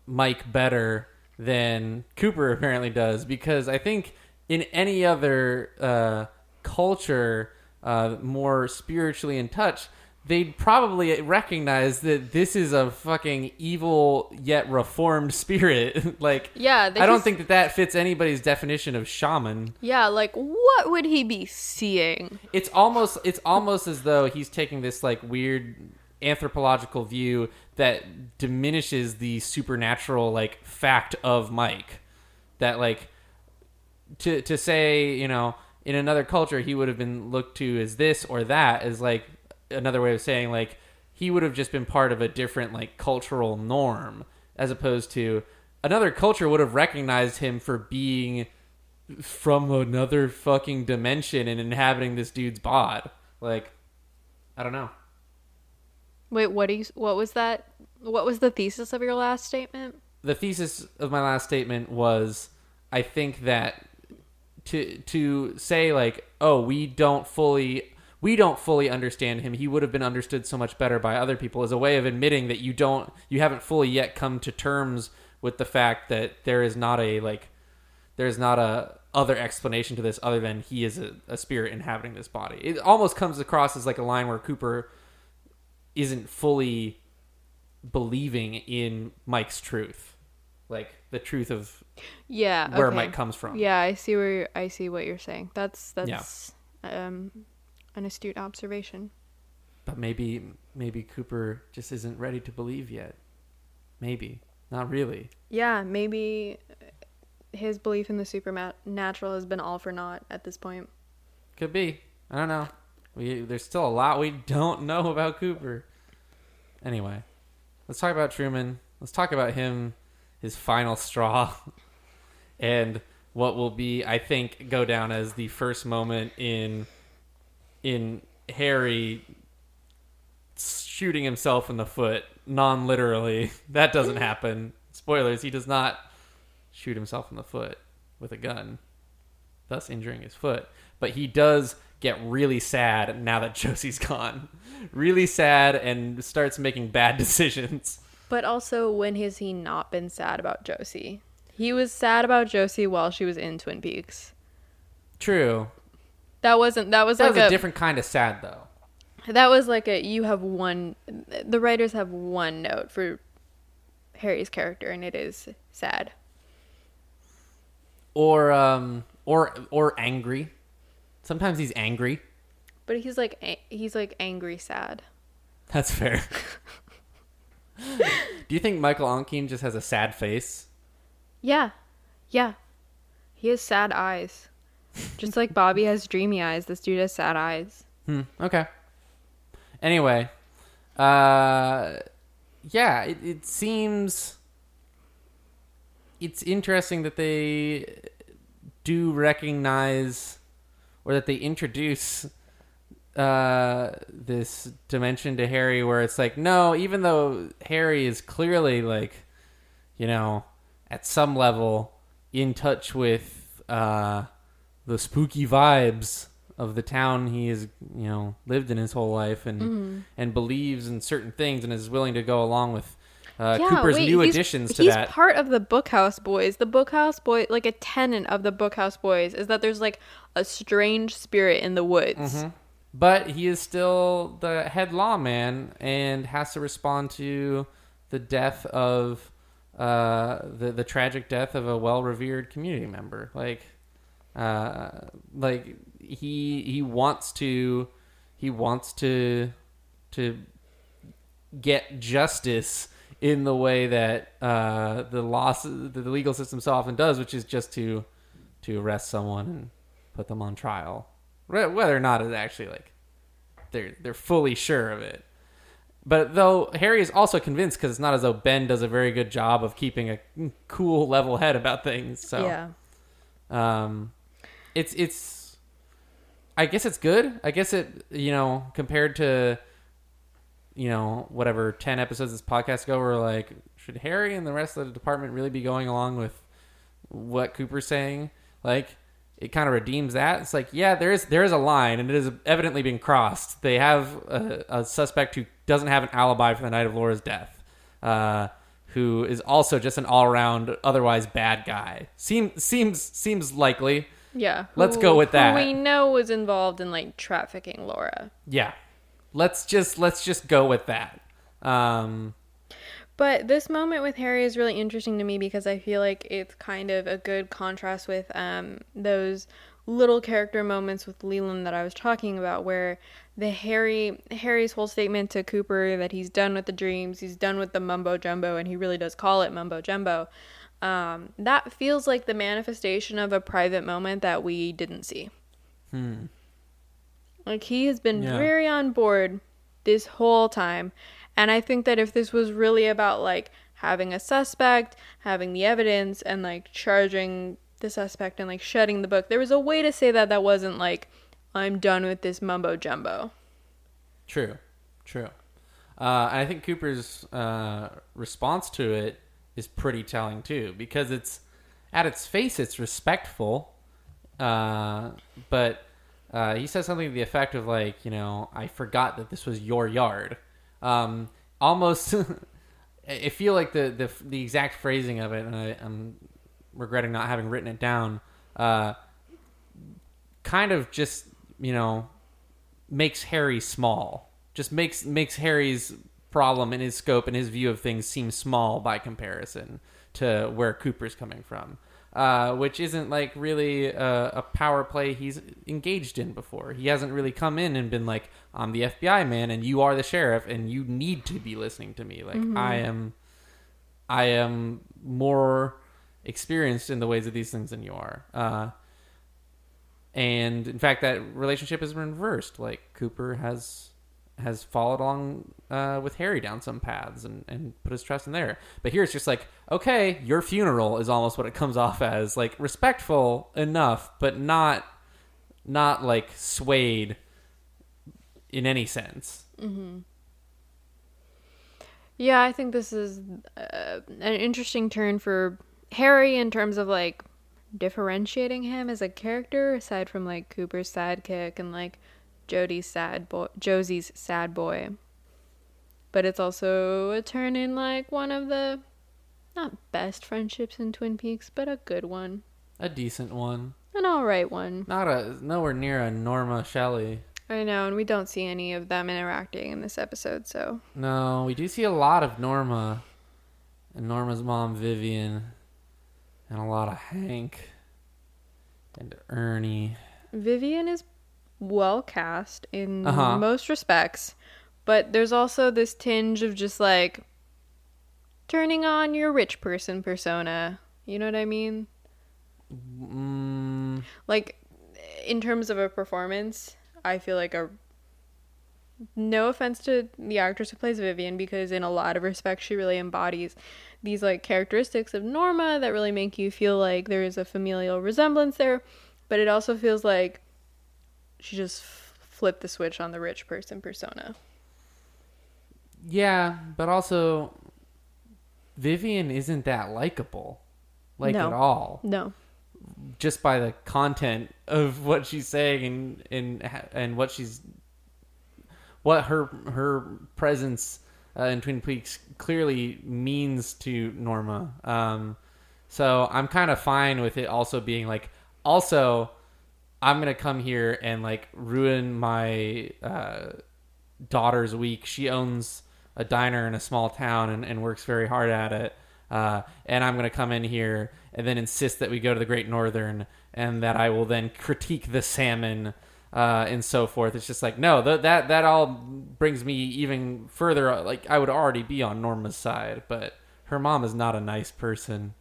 Mike better than Cooper apparently does because I think in any other uh, culture uh, more spiritually in touch they'd probably recognize that this is a fucking evil yet reformed spirit. like, Yeah, I don't just- think that that fits anybody's definition of shaman. Yeah, like what would he be seeing? It's almost it's almost as though he's taking this like weird anthropological view that diminishes the supernatural like fact of Mike. That like to to say, you know, in another culture he would have been looked to as this or that is like another way of saying like he would have just been part of a different like cultural norm as opposed to another culture would have recognized him for being from another fucking dimension and inhabiting this dude's bod. Like I don't know. Wait, what do you what was that? What was the thesis of your last statement? the thesis of my last statement was I think that to to say like oh we don't fully we don't fully understand him he would have been understood so much better by other people as a way of admitting that you don't you haven't fully yet come to terms with the fact that there is not a like there's not a other explanation to this other than he is a, a spirit inhabiting this body it almost comes across as like a line where cooper isn't fully believing in Mike's truth, like the truth of Yeah, where okay. Mike comes from. Yeah, I see where I see what you're saying. That's that's um an astute observation. But maybe maybe Cooper just isn't ready to believe yet. Maybe not really. Yeah, maybe his belief in the supernatural has been all for naught at this point. Could be. I don't know. We there's still a lot we don't know about Cooper. Anyway, let's talk about Truman. Let's talk about him, his final straw, and what will be, I think, go down as the first moment in in Harry shooting himself in the foot, non literally. That doesn't happen. Spoilers, he does not shoot himself in the foot with a gun, thus injuring his foot. But he does get really sad now that Josie's gone. Really sad and starts making bad decisions. But also, when has he not been sad about Josie? He was sad about Josie while she was in Twin Peaks. True. That wasn't. That was That like was a a, different kind of sad, though. That was like a. You have one. The writers have one note for Harry's character, and it is sad. Or um, or or angry. Sometimes he's angry. But he's like he's like angry sad. That's fair. Do you think Michael Ontkean just has a sad face? Yeah, yeah. He has sad eyes, just like Bobby has dreamy eyes. This dude has sad eyes. Hmm. Okay. Anyway, uh, yeah, it, it seems it's interesting that they do recognize or that they introduce uh this dimension to Harry where it's like no even though Harry is clearly like you know at some level in touch with uh the spooky vibes of the town he has you know lived in his whole life and Mm-hmm. and believes in certain things and is willing to go along with uh, Cooper's new he's- additions to he's that. part of the Bookhouse Boys. The Bookhouse Boy, like a tenant of the Bookhouse Boys, is that there's like a strange spirit in the woods. Mm-hmm. but he is still the head lawman and has to respond to the death of uh, the the tragic death of a well revered community member. Like Uh, like he he wants to he wants to to get justice in the way that uh, the law the legal system so often does, which is just to to arrest someone and put them on trial, whether or not it's actually like they're they're fully sure of it. But though Harry is also convinced because it's not as though Ben does a very good job of keeping a cool, level head about things. So yeah. um, it's it's. I guess it's good. I guess it you know compared to you know whatever ten episodes this podcast ago, we're like, should Harry and the rest of the department really be going along with what Cooper's saying? Like it kind of redeems that. It's like, yeah, there is there is a line, and it is evidently being crossed. They have a, a suspect who doesn't have an alibi for the night of Laura's death, uh, who is also just an all around otherwise bad guy. Seems seems seems likely. Yeah. Let's go with that. Who we know was involved in like trafficking Laura. Yeah, let's just let's just go with that. Um, But this moment with Harry is really interesting to me because I feel like it's kind of a good contrast with um, those little character moments with Leland that I was talking about, where the Harry Harry's whole statement to Cooper that he's done with the dreams, he's done with the mumbo jumbo, and he really does call it mumbo jumbo. Um, that feels like the manifestation of a private moment that we didn't see. hmm. Like he has been Yeah. very on board this whole time. And I think that if this was really about like having a suspect, having the evidence and like charging the suspect and like shutting the book, there was a way to say that that wasn't like I'm done with this mumbo jumbo. True, true. Uh, and I think Cooper's uh, response to it is pretty telling too, because it's at its face, it's respectful, uh, but uh, he says something to the effect of like, you know, I forgot that this was your yard. Um, almost, I feel like the, the the exact phrasing of it, and I, I'm regretting not having written it down. Uh, kind of just you know makes Harry small. Just makes makes Harry's problem and his scope and his view of things seem small by comparison to where Cooper's coming from. Uh, which isn't like really a, a power play he's engaged in before. He hasn't really come in and been like, "I'm the FBI man, and you are the sheriff, and you need to be listening to me." Like I am, I am more experienced in the ways of these things than you are. Uh, and in fact, that relationship has been reversed. Like Cooper has has followed along uh, with Harry down some paths and, and put his trust in there. But here it's just like, okay, your funeral is almost what it comes off as, like respectful enough, but not not like swayed in any sense. Yeah, I think this is uh, an interesting turn for Harry in terms of like differentiating him as a character aside from like Cooper's sidekick and like Jody's sad boy, Josie's sad boy. But it's also a turn in like one of the not best friendships in Twin Peaks, but a good one, A decent one, an all right one. not a nowhere near a Norma Shelly. I know, and we don't see any of them interacting in this episode, so No, we do see a lot of Norma and Norma's mom Vivian, and a lot of Hank and Ernie. Vivian is well cast in Uh-huh. most respects, but there's also this tinge of just like turning on your rich person persona. You know what I mean? Mm, Like in terms of a performance, I feel like a no offense to the actress who plays Vivian because in a lot of respects she really embodies these like characteristics of Norma that really make you feel like there is a familial resemblance there, but it also feels like she just f- flipped the switch on the rich person persona. yeah, but also Vivian isn't that likable, like No. at all. No. Just by the content of what she's saying and and and what she's what her her presence uh, in Twin Peaks clearly means to Norma. Um, so I'm kind of fine with it also being like also I'm gonna come here and like ruin my uh, daughter's week. She owns a diner in a small town and, and works very hard at it. Uh, and I'm gonna come in here and then insist that we go to the Great Northern and that I will then critique the salmon uh, and so forth. It's just like no, th- that that all brings me even further. Like I would already be on Norma's side, but her mom is not a nice person.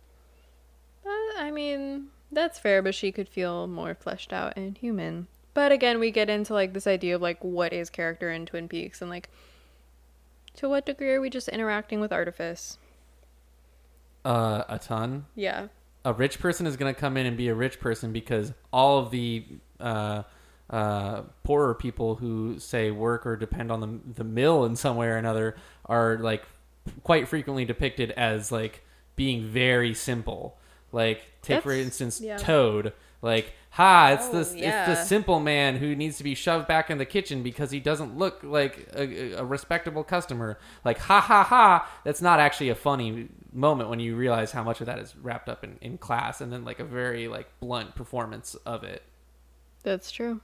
Uh, I mean, that's fair, but she could feel more fleshed out and human. But again, we get into like this idea of like what is character in Twin Peaks and like to what degree are we just interacting with artifice? Uh, a ton. Yeah. A rich person is going to come in and be a rich person because all of the uh, uh, poorer people who say work or depend on the the mill in some way or another are like quite frequently depicted as like being very simple. Like take for instance yeah. Toad. Like ha, it's Oh, the it's the simple man who needs to be shoved back in the kitchen because he doesn't look like a, a respectable customer. Like ha ha ha. That's not actually a funny moment when you realize how much of that is wrapped up in, in class and then like a very like blunt performance of it. That's true.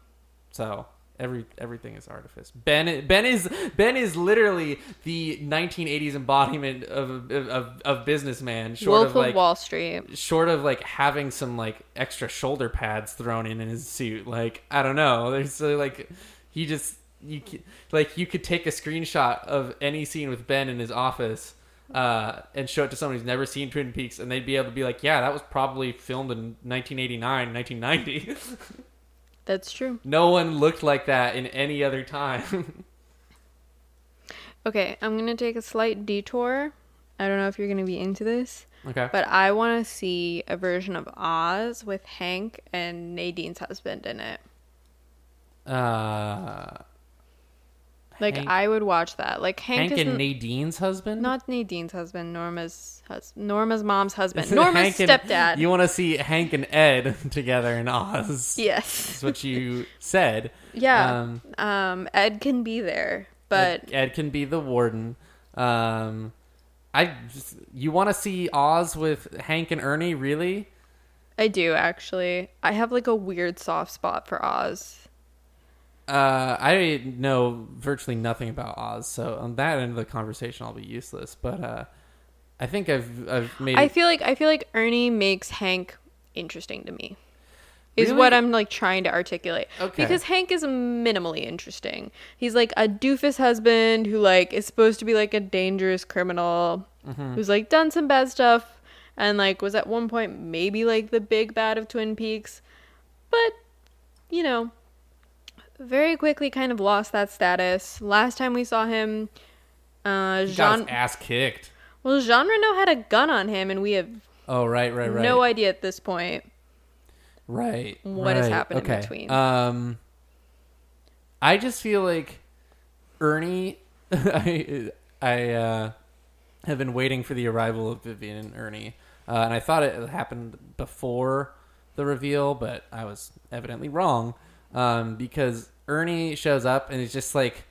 So every everything is artifice. Ben Ben is Ben is literally the 1980s embodiment of of, of businessman. Short Wolf of like Wall Street. short of like having some like extra shoulder pads thrown in in his suit. Like I don't know. There's like he just you like you could take a screenshot of any scene with Ben in his office. Uh, and show it to someone who's never seen Twin Peaks, and they'd be able to be like, "Yeah, that was probably filmed in 1989, 1990." That's true. No one looked like that in any other time. Okay, I'm gonna take a slight detour. I don't know if you're gonna be into this, okay. but I want to see a version of Oz with Hank and Nadine's husband in it. Uh, Like Hank- I would watch that. Like Hank, Hank is and Nadine's husband. not Nadine's husband, Norma's hus- Norma's mom's husband, Norma's Hank and- stepdad. You want to see Hank and Ed together in Oz? yes. That's what you said. Yeah. Um, Um, Ed can be there, but Ed, Ed can be the warden. Um, I just, you want to see Oz with Hank and Ernie? Really? I do actually. I have like a weird soft spot for Oz. Uh, I know virtually nothing about Oz, so on that end of the conversation, I'll be useless. But uh, I think I've I've made. I feel like I feel like Ernie makes Hank interesting to me. Is Really? what I'm like trying to articulate. Okay. Because Hank is minimally interesting. He's like a doofus husband who like is supposed to be like a dangerous criminal Mm-hmm. who's like done some bad stuff and like was at one point maybe like the big bad of Twin Peaks. But you know, very quickly kind of lost that status. Last time we saw him uh he got Jean his ass kicked. well Jean Renault had a gun on him and we have Oh right, right, right. no idea at this point. Right. What has right. happened in between. Um, I just feel like Ernie. I I uh, have been waiting for the arrival of Vivian and Ernie, uh, and I thought it happened before the reveal, but I was evidently wrong um, because Ernie shows up and it's just like.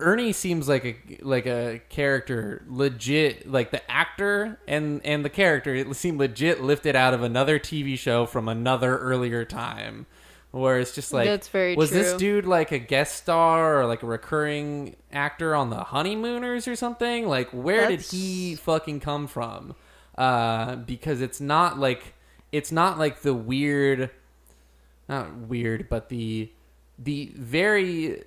Ernie seems like a like a character legit like the actor and and the character it seemed legit lifted out of another TV show from another earlier time. Where it's just like That's very was this dude like a guest star or like a recurring actor on the honeymooners or something? Like where That's- did he fucking come from? Uh because it's not like it's not like the weird not weird but the the very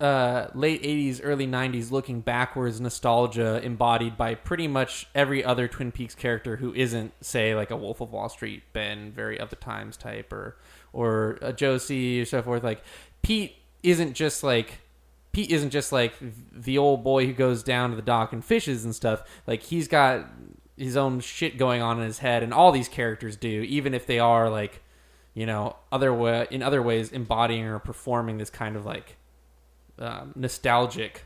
uh, late 80s, early 90s looking backwards nostalgia embodied by pretty much every other Twin Peaks character who isn't, say, like a Wolf of Wall Street, Ben, very of the times type, or or a Josie, or so forth. Like, Pete isn't just like. Pete isn't just like the old boy who goes down to the dock and fishes and stuff. Like he's got his own shit going on in his head, and all these characters do, even if they are like, you know, other way in other ways embodying or performing this kind of like um, nostalgic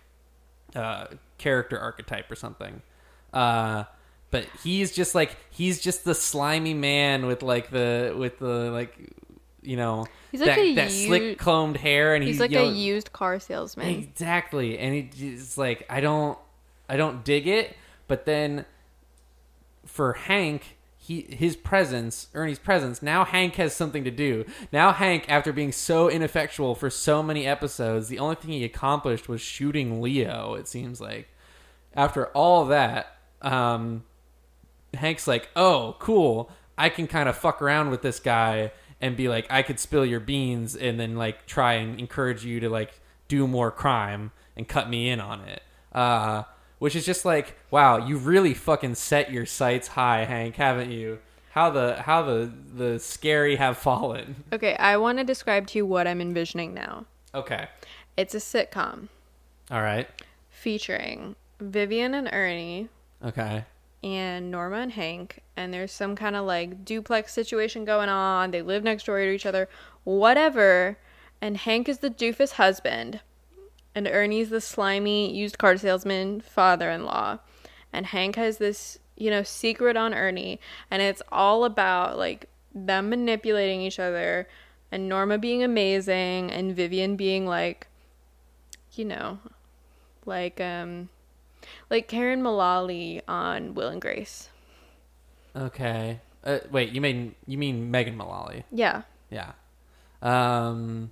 uh, character archetype or something. Uh, but he's just like he's just the slimy man with like the with the like you know He's like that, a that u- slick combed hair and He's he's like you a used car salesman. Exactly, and he's like I don't, I don't dig it. But then, for Hank, he his presence, Ernie's presence. Now Hank has something to do. Now Hank, after being so ineffectual for so many episodes, the only thing he accomplished was shooting Leo. It seems like after all that, um, Hank's like, "Oh, cool." I can kind of fuck around with this guy and be like, I could spill your beans and then like try and encourage you to like do more crime and cut me in on it. Uh, which is just like, wow, you really fucking set your sights high, Hank, haven't you? How the how the the scary have fallen. Okay, I want to describe to you what I'm envisioning now. Okay. It's a sitcom All right. featuring Vivian and Ernie Okay. and Norma and Hank, and there's some kind of like duplex situation going on. They live next door to each other, whatever. And Hank is the doofus husband, and Ernie's the slimy used car salesman father in law. And Hank has this, you know, secret on Ernie, and it's all about like them manipulating each other, and Norma being amazing, and Vivian being like, you know, like, um, like Karen Mullally on Will and Grace. Okay. Uh, wait, you mean you mean Megan Mullally? Yeah. Yeah. Um.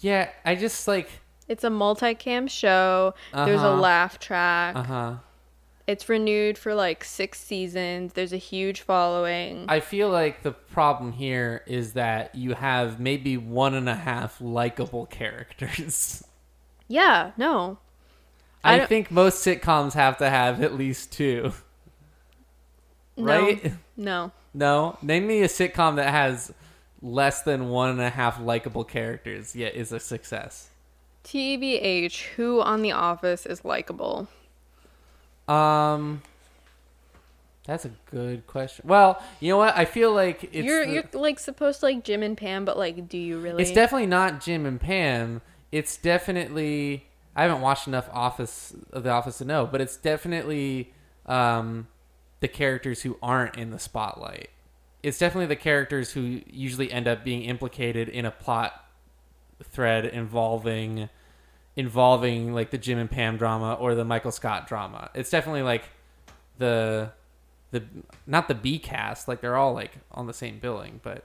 Yeah, I just like. It's a multicam show. There's a Uh-huh. laugh track. Uh huh. It's renewed for like six seasons. There's a huge following. I feel like the problem here is that you have maybe one and a half likable characters. yeah, no. I I, think most sitcoms have to have at least two. No. Right? No. No? Name me a sitcom that has less than one and a half likable characters, yet is a success. TBH, who on The Office is likable? Um. That's a good question. Well, you know what? I feel like it's you're the- you're like supposed to like Jim and Pam, but like, do you really? It's definitely not Jim and Pam. It's definitely I haven't watched enough Office of the Office to know, but it's definitely um, the characters who aren't in the spotlight. It's definitely the characters who usually end up being implicated in a plot thread involving involving like the Jim and Pam drama or the Michael Scott drama. It's definitely like the the not the B cast, like they're all like on the same billing, but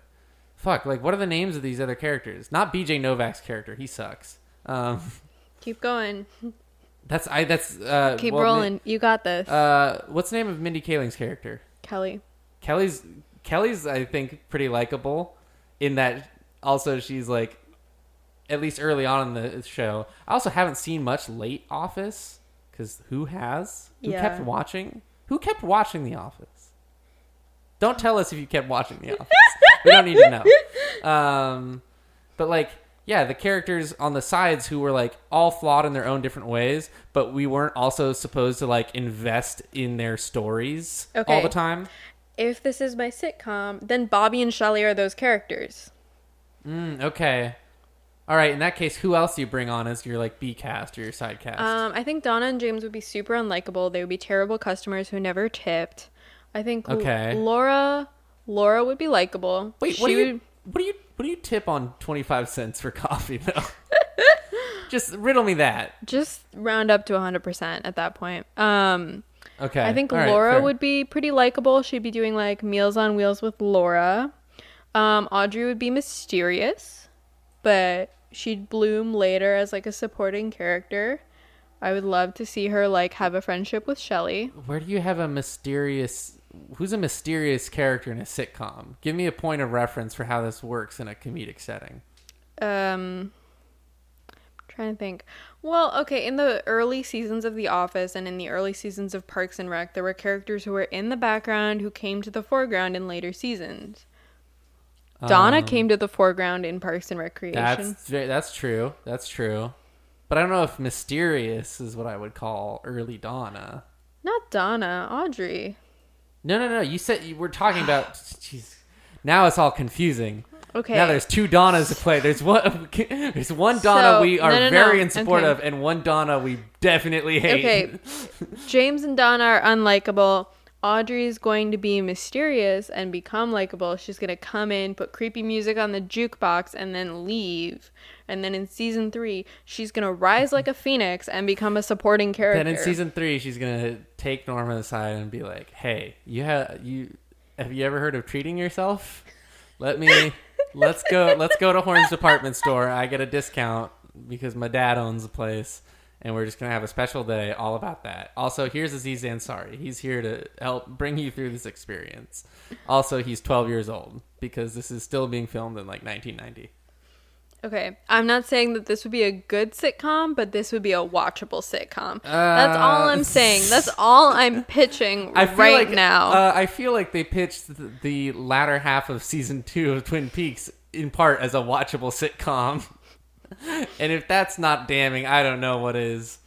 fuck, like what are the names of these other characters? Not BJ Novak's character, he sucks. Um, Keep going. that's I that's uh, Keep well, rolling. you got this, Uh, what's the name of Mindy Kaling's character? Kelly. Kelly's Kelly's I think pretty likable in that also she's like at least early on in the show. I also haven't seen much late Office cuz who has? Who Yeah. kept watching? Who kept watching The Office? Don't tell us if you kept watching The Office. we don't need to know. Um but like yeah, the characters on the sides who were like all flawed in their own different ways, but we weren't also supposed to like invest in their stories all the time. If this is my sitcom, then Bobby and Shelly are those characters. Mm, okay. All right. In that case, who else do you bring on as your like B cast or your side cast? Um, I think Donna and James would be super unlikable. They would be terrible customers who never tipped. I think L- Okay. Laura Laura would be likable. Wait, what do you would- what do you what do you tip on twenty five cents for coffee though? Just riddle me that. just round up to 100% at that point. Um, Okay. I think All right, Laura fair. would be pretty likable. She'd be doing like Meals on Wheels with Laura. Um, Audrey would be mysterious, but she'd bloom later as like a supporting character. I would love to see her like have a friendship with Shelly. Where do you have a mysterious? Who's a mysterious character in a sitcom? Give me a point of reference for how this works in a comedic setting. um trying to think well okay in the early seasons of the office and in the early seasons of parks and rec there were characters who were in the background who came to the foreground in later seasons donna Um, came to the foreground in parks and recreation That's that's true. That's true. But I don't know if mysterious is what I would call early Donna. not donna audrey No, no, no. You said you were talking about. Jeez. Now it's all confusing. okay Now there's two Donnas to play. There's one. There's one Donna So- we are no, no, no. very in support Okay. of, and one Donna we definitely hate. Okay. James and Donna are unlikable. Audrey's going to be mysterious and become likable. She's going to come in, put creepy music on the jukebox, and then leave. And then in season three, she's going to rise like a phoenix and become a supporting character. Then in season three, she's gonna take Norma aside and be like, "Hey, you have you have you ever heard of treating yourself? Let me let's go let's go to Horne's department store. I get a discount because my dad owns the place, and we're just gonna have a special day all about that. Also, here's Aziz Ansari. He's here to help bring you through this experience. Also, he's 12 years old because this is still being filmed in like 1990. Okay, I'm not saying that this would be a good sitcom, but this would be a watchable sitcom. That's all Uh, I'm saying. That's all I'm pitching I feel right like, now. Uh, I feel like they pitched the, the latter half of season two of Twin Peaks in part as a watchable sitcom. and if that's not damning, I don't know what is.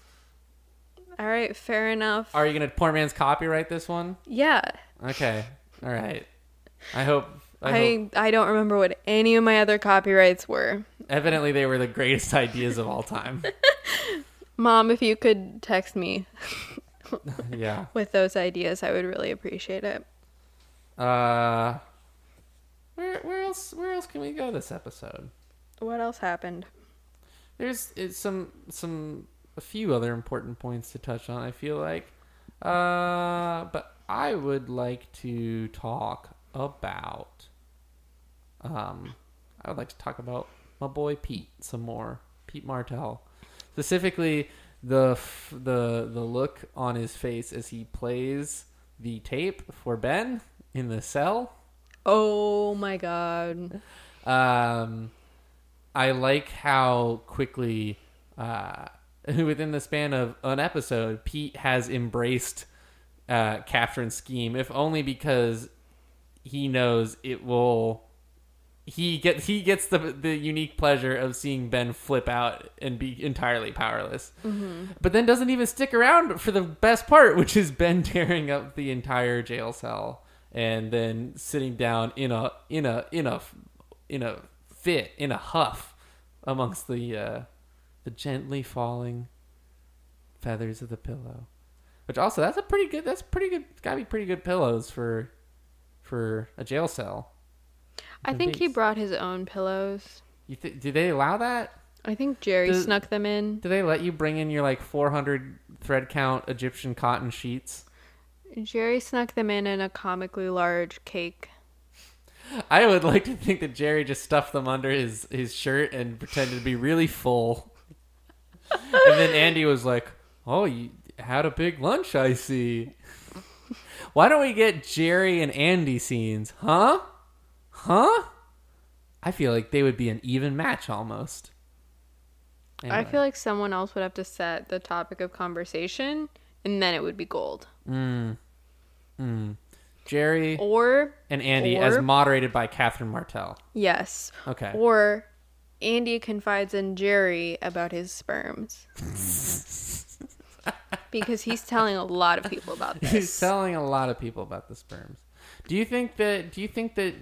all right, fair enough. Are you gonna poor man's copyright this one? yeah, Okay, all right. I hope. I, I hope. I don't remember what any of my other copyrights were. Evidently, they were the greatest ideas of all time. Mom, if you could text me yeah. with those ideas, I would really appreciate it. Uh, where where else where else can we go this episode? What else happened? There's some some a few other important points to touch on. I feel like, uh, but I would like to talk about. Um, I would like to talk about my boy Pete some more. Pete Martell, specifically the f- the the look on his face as he plays the tape for Ben in the cell. Oh my god. Um, I like how quickly, uh, within the span of an episode, Pete has embraced uh, Catherine's scheme, if only because he knows it will. He gets he gets the the unique pleasure of seeing Ben flip out and be entirely powerless, but then doesn't even stick around for the best part, which is Ben tearing up the entire jail cell and then sitting down in a in a in a in a fit in a huff amongst the uh, the gently falling feathers of the pillow. Which also that's a pretty good that's pretty good gotta be pretty good pillows for for a jail cell. I think he brought his own pillows. You th- do they allow that? I think Jerry Does- snuck them in. Do they let you bring in your like 400 thread count Egyptian cotton sheets? Jerry snuck them in in a comically large cake. I would like to think that Jerry just stuffed them under his his shirt and pretended to be really full. and then Andy was like, "Oh, you had a big lunch, I see." Why don't we get Jerry and Andy scenes, huh? Huh? I feel like they would be an even match almost. I feel like someone else would have to set the topic of conversation, and then it would be gold. Mm. Mm. Jerry Or and Andy as moderated by Catherine Martell. yes, Okay. or Andy confides in Jerry about his sperms. because he's telling a lot of people about this. He's telling a lot of people about the sperms. Do you think that? Do you think that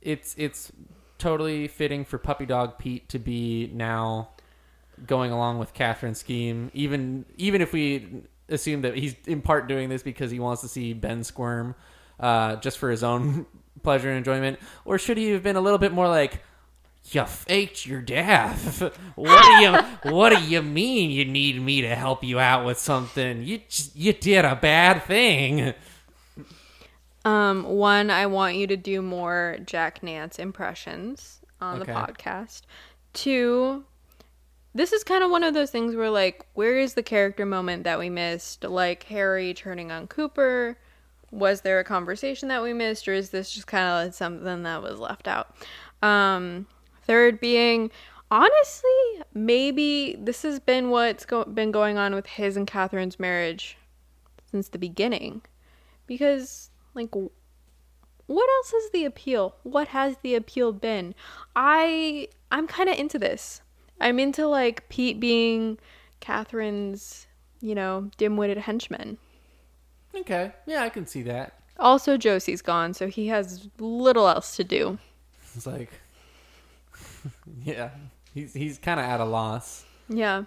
it's it's totally fitting for Puppy Dog Pete to be now going along with Catherine's scheme, even even if we assume that he's in part doing this because he wants to see Ben squirm, uh, just for his own pleasure and enjoyment, or should he have been a little bit more like? You faked your death. What do you What do you mean? You need me to help you out with something? You j- you did a bad thing. Um, one, I want you to do more Jack Nance impressions on Okay. the podcast. Two, this is kind of one of those things where, like, where is the character moment that we missed? Like Harry turning on Cooper. Was there a conversation that we missed, or is this just kind of like something that was left out? Um, third being, honestly, maybe this has been what's go- been going on with his and Catherine's marriage since the beginning because like what else is the appeal what has the appeal been i i'm kind of into this i'm into like pete being catherine's you know dim-witted henchman Okay, yeah, I can see that. also josie's gone so he has little else to do It's like, yeah, he's he's kind of at a loss. yeah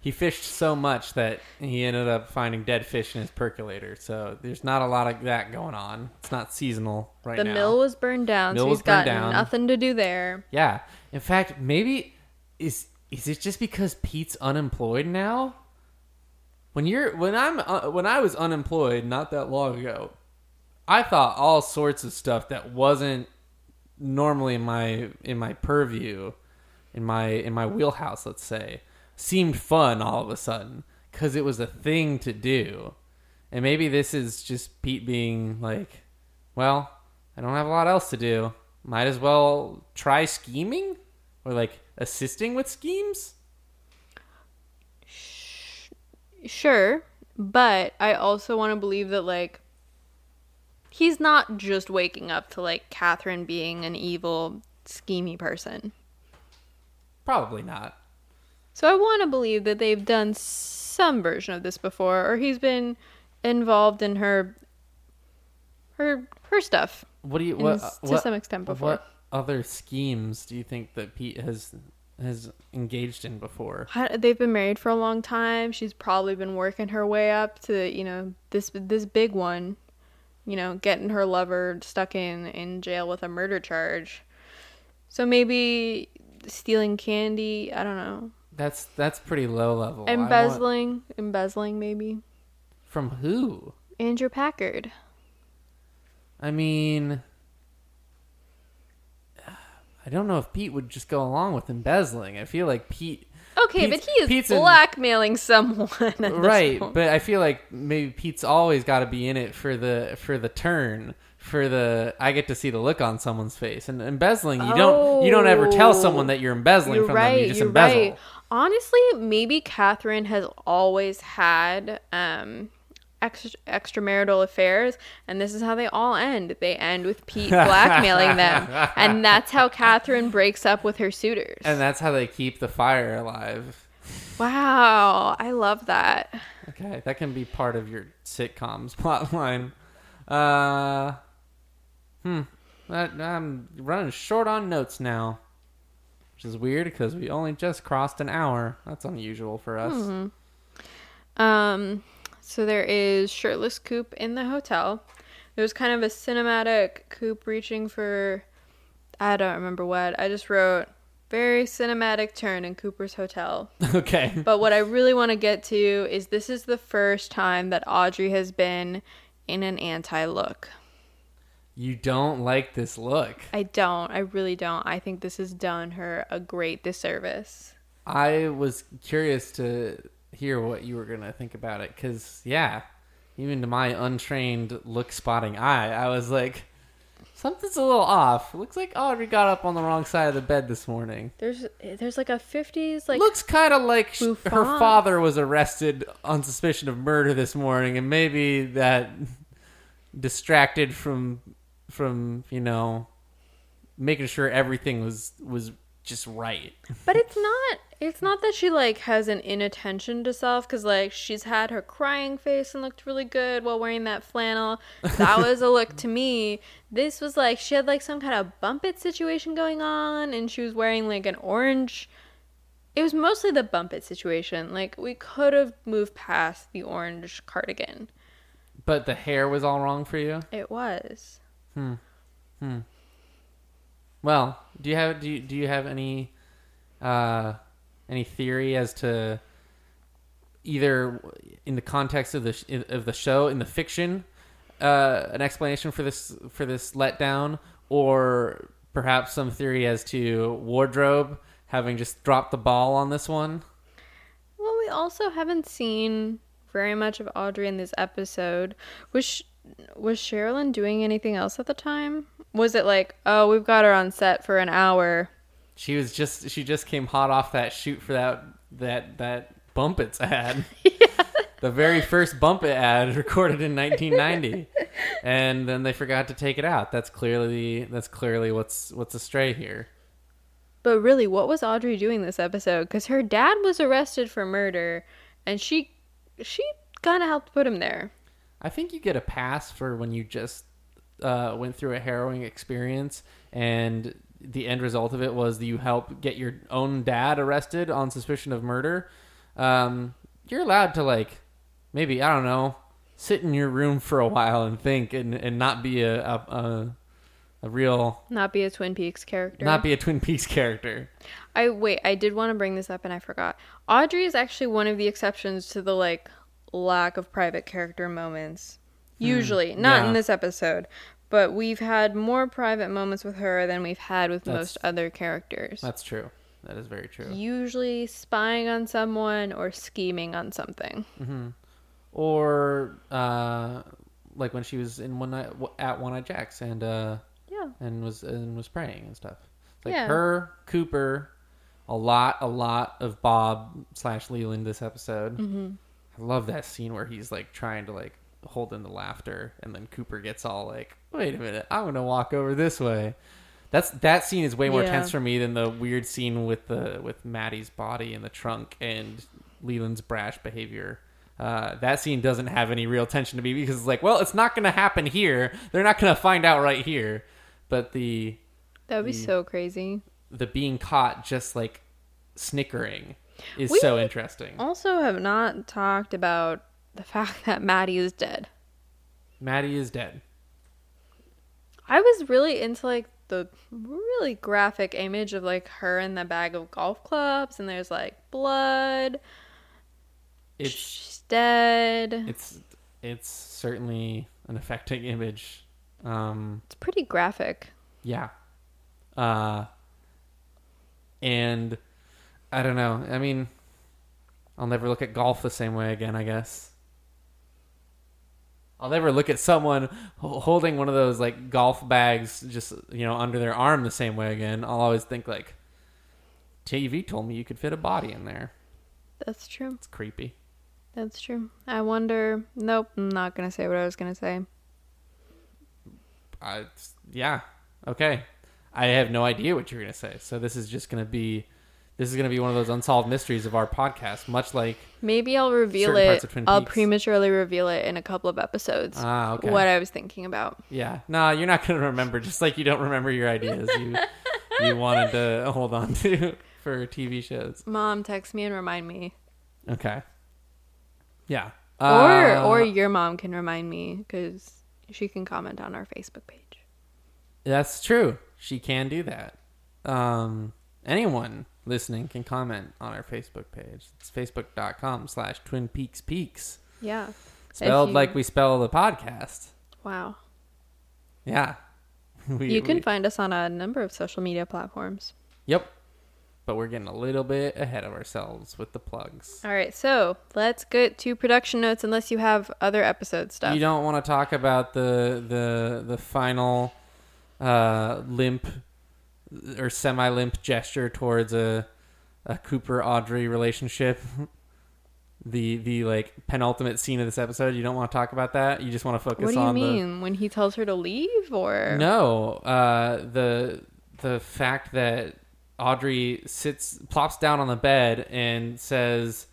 He fished so much that he ended up finding dead fish in his percolator. So there's not a lot of that going on. It's not seasonal right the now. The mill was burned down Mill so he's got down. nothing to do there Yeah. In fact, maybe is is it just because Pete's unemployed now? When you're when I'm uh, when I was unemployed not that long ago, I thought all sorts of stuff that wasn't normally in my in my purview, in my in my wheelhouse, let's say. seemed fun all of a sudden because it was a thing to do. And maybe this is just Pete being like, well, I don't have a lot else to do. Might as well try scheming or like assisting with schemes. Sure, but I also want to believe that like he's not just waking up to like Catherine being an evil, schemy person. Probably not. So I want to believe that they've done some version of this before, or he's been involved in her her her stuff. What do you in what, s- to what some extent before. What other schemes do you think that Pete has has engaged in before? They've been married for a long time. She's probably been working her way up to you know this this big one, you know, getting her lover stuck in in jail with a murder charge. So maybe stealing candy. I don't know. That's that's pretty low level. I want- Embezzling, embezzling maybe. from who? Andrew Packard. I mean, I don't know if Pete would just go along with embezzling. I feel like Pete, Okay, Pete's- but he is Pete's in- blackmailing someone. at right? But I feel like maybe Pete's always got to be in it for the for the turn. For the, I get to see the look on someone's face, and embezzling, you don't, you don't ever tell someone that you're embezzling You're from right. them. You just you're embezzle. right. Honestly, maybe Catherine has always had um, extra, extramarital affairs, and this is how they all end. They end with Pete blackmailing them, and that's how Catherine breaks up with her suitors. And that's how they keep the fire alive. wow, I love that. Okay, that can be part of your sitcom's plotline. Uh, hmm. That, I'm running short on notes now, which is weird because we only just crossed an hour. That's unusual for us. Mm-hmm. Um, so there is shirtless Coop in the hotel. There's kind of a cinematic Coop reaching for I don't remember what. I just wrote very cinematic turn in Cooper's hotel. Okay. But what I really want to get to is this is the first time that Audrey has been in an anti look. You don't like this look. I don't. I really don't. I think this has done her a great disservice. I was curious to hear what you were going to think about it because, yeah, even to my untrained look spotting eye, I was like, something's a little off. Looks like Audrey got up on the wrong side of the bed this morning. There's there's like a 50s like Looks kind of like sh- her father was arrested on suspicion of murder this morning, and maybe that distracted from from you know making sure everything was was just right. But it's not it's not that she like has an inattention to self cuz like she's had her crying face and looked really good while wearing that flannel. That was a look to me. This was like she had like some kind of bump it situation going on and she was wearing like an orange it was mostly the bump it situation. Like we could have moved past the orange cardigan. But the hair was all wrong for you. It was. Hmm. Hmm. Well, do you have do you, do you have any uh, any theory as to either in the context of the sh- of the show in the fiction uh, an explanation for this for this letdown or perhaps some theory as to wardrobe having just dropped the ball on this one? Well, we also haven't seen very much of Audrey in this episode. Sh- was Sherilyn doing anything else at the time? Was it like, oh, we've got her on set for an hour? She was just she just came hot off that shoot for that that that bump it's ad. The very first Bumpit ad recorded in 1990. and then they forgot to take it out. That's clearly that's clearly what's what's astray here. But really, what was Audrey doing this episode? Because her dad was arrested for murder, and she she kind of helped put him there. I think you get a pass for when you just uh, went through a harrowing experience and the end result of it was that you help get your own dad arrested on suspicion of murder. Um, you're allowed to like maybe I don't know sit in your room for a while and think and, and not be a, a, a a real Not be a Twin Peaks character. not be a Twin Peaks character. I wait, I did want to bring this up and I forgot. Audrey is actually one of the exceptions to the like lack of private character moments. Usually, not yeah. in this episode, but we've had more private moments with her than we've had with That's- most other characters. That's true. That is very true. Usually spying on someone or scheming on something. hmm Or uh, like when she was in one night at One Eye Jacks and uh, Yeah. and was and was praying and stuff. It's like Yeah. her, Cooper, a lot, a lot of Bob slash Leland this episode. Mm-hmm. I love that scene where he's like trying to like hold in the laughter, and then Cooper gets all like, "Wait a minute, I'm gonna walk over this way." That's that scene is way more Yeah. tense for me than the weird scene with the with Maddy's body in the trunk and Leland's brash behavior. Uh, that scene doesn't have any real tension to me because it's like, well, it's not gonna happen here. They're not gonna find out right here. But the That would be The- so crazy. the being caught just like snickering is We- so interesting. Also, have not talked about the fact that Maddy is dead. Maddy is dead. I was really into like the really graphic image of like her in the bag of golf clubs, and there's like blood. It's She's dead. it's it's certainly an affecting image. Um, It's pretty graphic. yeah. Uh, and I don't know. I mean, I'll never look at golf the same way again. I guess. I'll never look at someone holding one of those like golf bags just you know under their arm the same way again. I'll always think like, TV told me you could fit a body in there. That's true. It's creepy. That's true. I wonder. Nope, I'm not gonna say what I was gonna say. I yeah okay. I have no idea what you're gonna say. So this is just gonna be this is gonna be one of those unsolved mysteries of our podcast, much like Maybe I'll reveal it. I'll Peaks. prematurely reveal it in a couple of episodes. ah okay What I was thinking about. yeah. No, you're not gonna remember. Just like you don't remember your ideas, you you wanted to hold on to for TV shows. Mom, text me and remind me. Okay. Yeah. or Uh, or your mom can remind me because she can comment on our Facebook page. That's true. She can do that. Um, anyone listening can comment on our Facebook page. It's facebook.com slash Twin Peaks Peaks. Yeah. Spelled you- like we spell the podcast. Wow. Yeah. We- You can we- find us on a number of social media platforms. Yep. But we're getting a little bit ahead of ourselves with the plugs. All right, so let's get to production notes unless you have other episode stuff. You don't want to talk about the the the final uh, limp or semi limp gesture towards a a Cooper Audrey relationship. The the like penultimate scene of this episode. You don't want to talk about that. You just want to focus what do you on mean? When he tells her to leave or no uh, the the fact that Audrey sits plops down on the bed and says.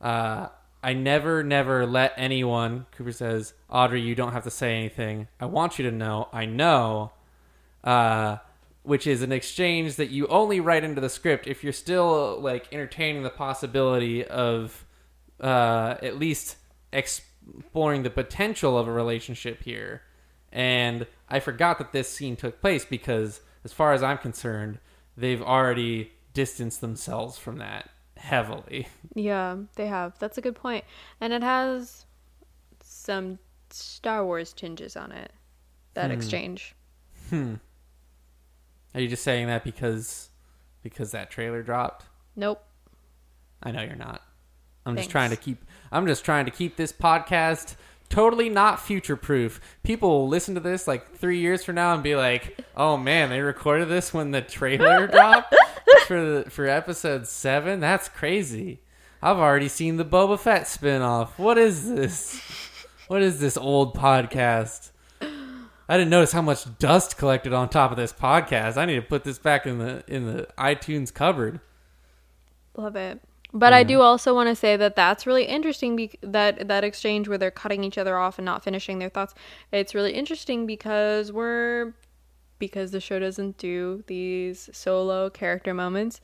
Uh, I never, never let anyone. Cooper says, Audrey, you don't have to say anything. I want you to know. I know. Uh, which is an exchange that you only write into the script if you're still like entertaining the possibility of uh, at least exploring the potential of a relationship here. And I forgot that this scene took place because, as far as I'm concerned, they've already distanced themselves from that heavily. Yeah, they have. That's a good point. And it has some Star Wars tinges on it. That Hmm. exchange. Hmm. Are you just saying that because because that trailer dropped? Nope. I know you're not. I'm Thanks. just trying to keep I'm just trying to keep this podcast totally not future proof. People will listen to this like 3 years from now and be like, "Oh man, they recorded this when the trailer dropped for the, for episode 7? That's crazy." I've already seen the Boba Fett spin-off. What is this? What is this old podcast? I didn't notice how much dust collected on top of this podcast. I need to put this back in the in the iTunes cupboard. Love it. But I do also want to say that that's really interesting. Be- that that exchange where they're cutting each other off and not finishing their thoughts. It's really interesting because we're because the show doesn't do these solo character moments.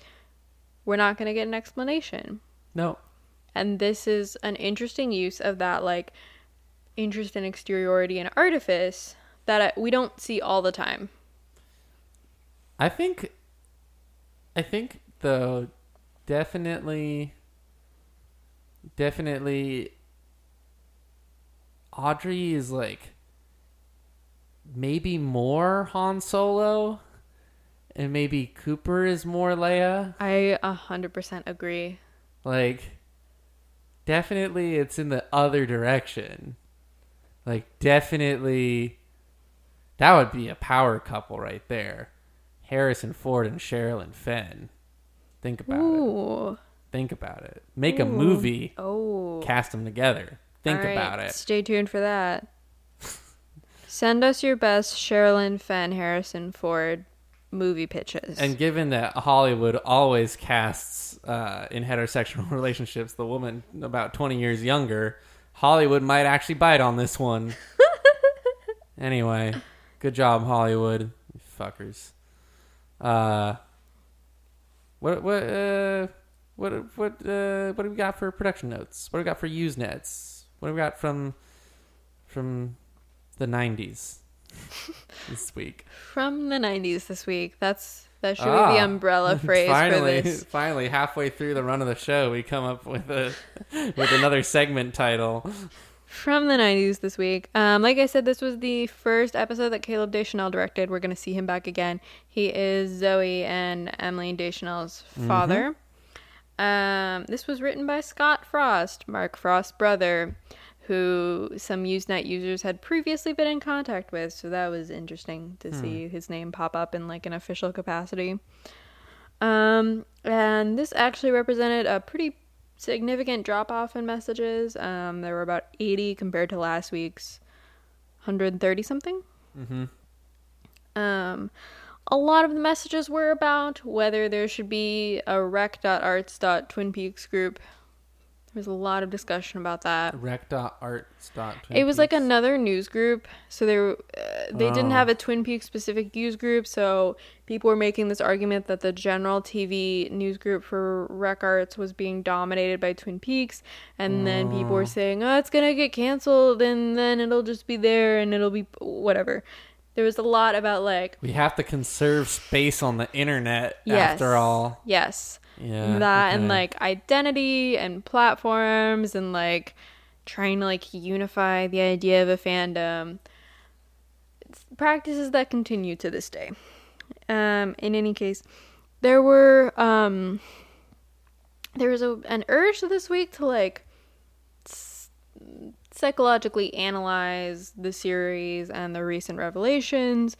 We're not going to get an explanation. No, And this is an interesting use of that like interest in exteriority and artifice that I, we don't see all the time. I think, I think though, definitely, definitely, Audrey is like maybe more Han Solo, and maybe Cooper is more Leia. I a hundred percent agree. Like, definitely it's in the other direction. Like, definitely, that would be a power couple right there. Harrison Ford and Sherilyn Fenn. Think about it. Think about it. Make a movie. Oh. Cast them together. Think right, about it. Stay tuned for that. Send us your best Sherilyn Fenn Harrison Ford movie pitches. And given that Hollywood always casts uh, in heterosexual relationships the woman about 20 years younger, Hollywood might actually bite on this one. anyway, good job, Hollywood. You fuckers. Uh, what what uh, what what uh, what do we got for production notes? What do we got for Usenets? What do we got from from the 90s this week? From the '90s this week. That's that should be the Ah. umbrella phrase finally, for this. finally, halfway through the run of the show, we come up with a with another segment title. From the '90s this week. Um, like I said, this was the first episode that Caleb Deschanel directed. We're gonna see him back again. He is Zooey and Emily Deschanel's father. Um, this was written by Scott Frost, Mark Frost's brother, who some Usenet users had previously been in contact with. So that was interesting to see his name pop up in like an official capacity. Um, and this actually represented a pretty significant drop off in messages. Um, there were about 80 compared to last week's 130 something. Mm-hmm. Um, a lot of the messages were about whether there should be a rec.arts.twin peaks group. There was a lot of discussion about that. Rec.arts. It was like another news group, so they were, uh, they didn't Oh. have a Twin Peaks specific news group. So people were making this argument that the general TV news group for Rec Arts was being dominated by Twin Peaks, and then people were saying, "Oh, it's gonna get canceled, and then it'll just be there, and it'll be whatever." There was a lot about like We have to conserve space on the internet yes, after all. yes, Yeah. that and like identity and platforms and like trying to like unify the idea of a fandom. It's practices that continue to this day. Um in any case there were um there was a, an urge this week to like s- psychologically analyze the series and the recent revelations.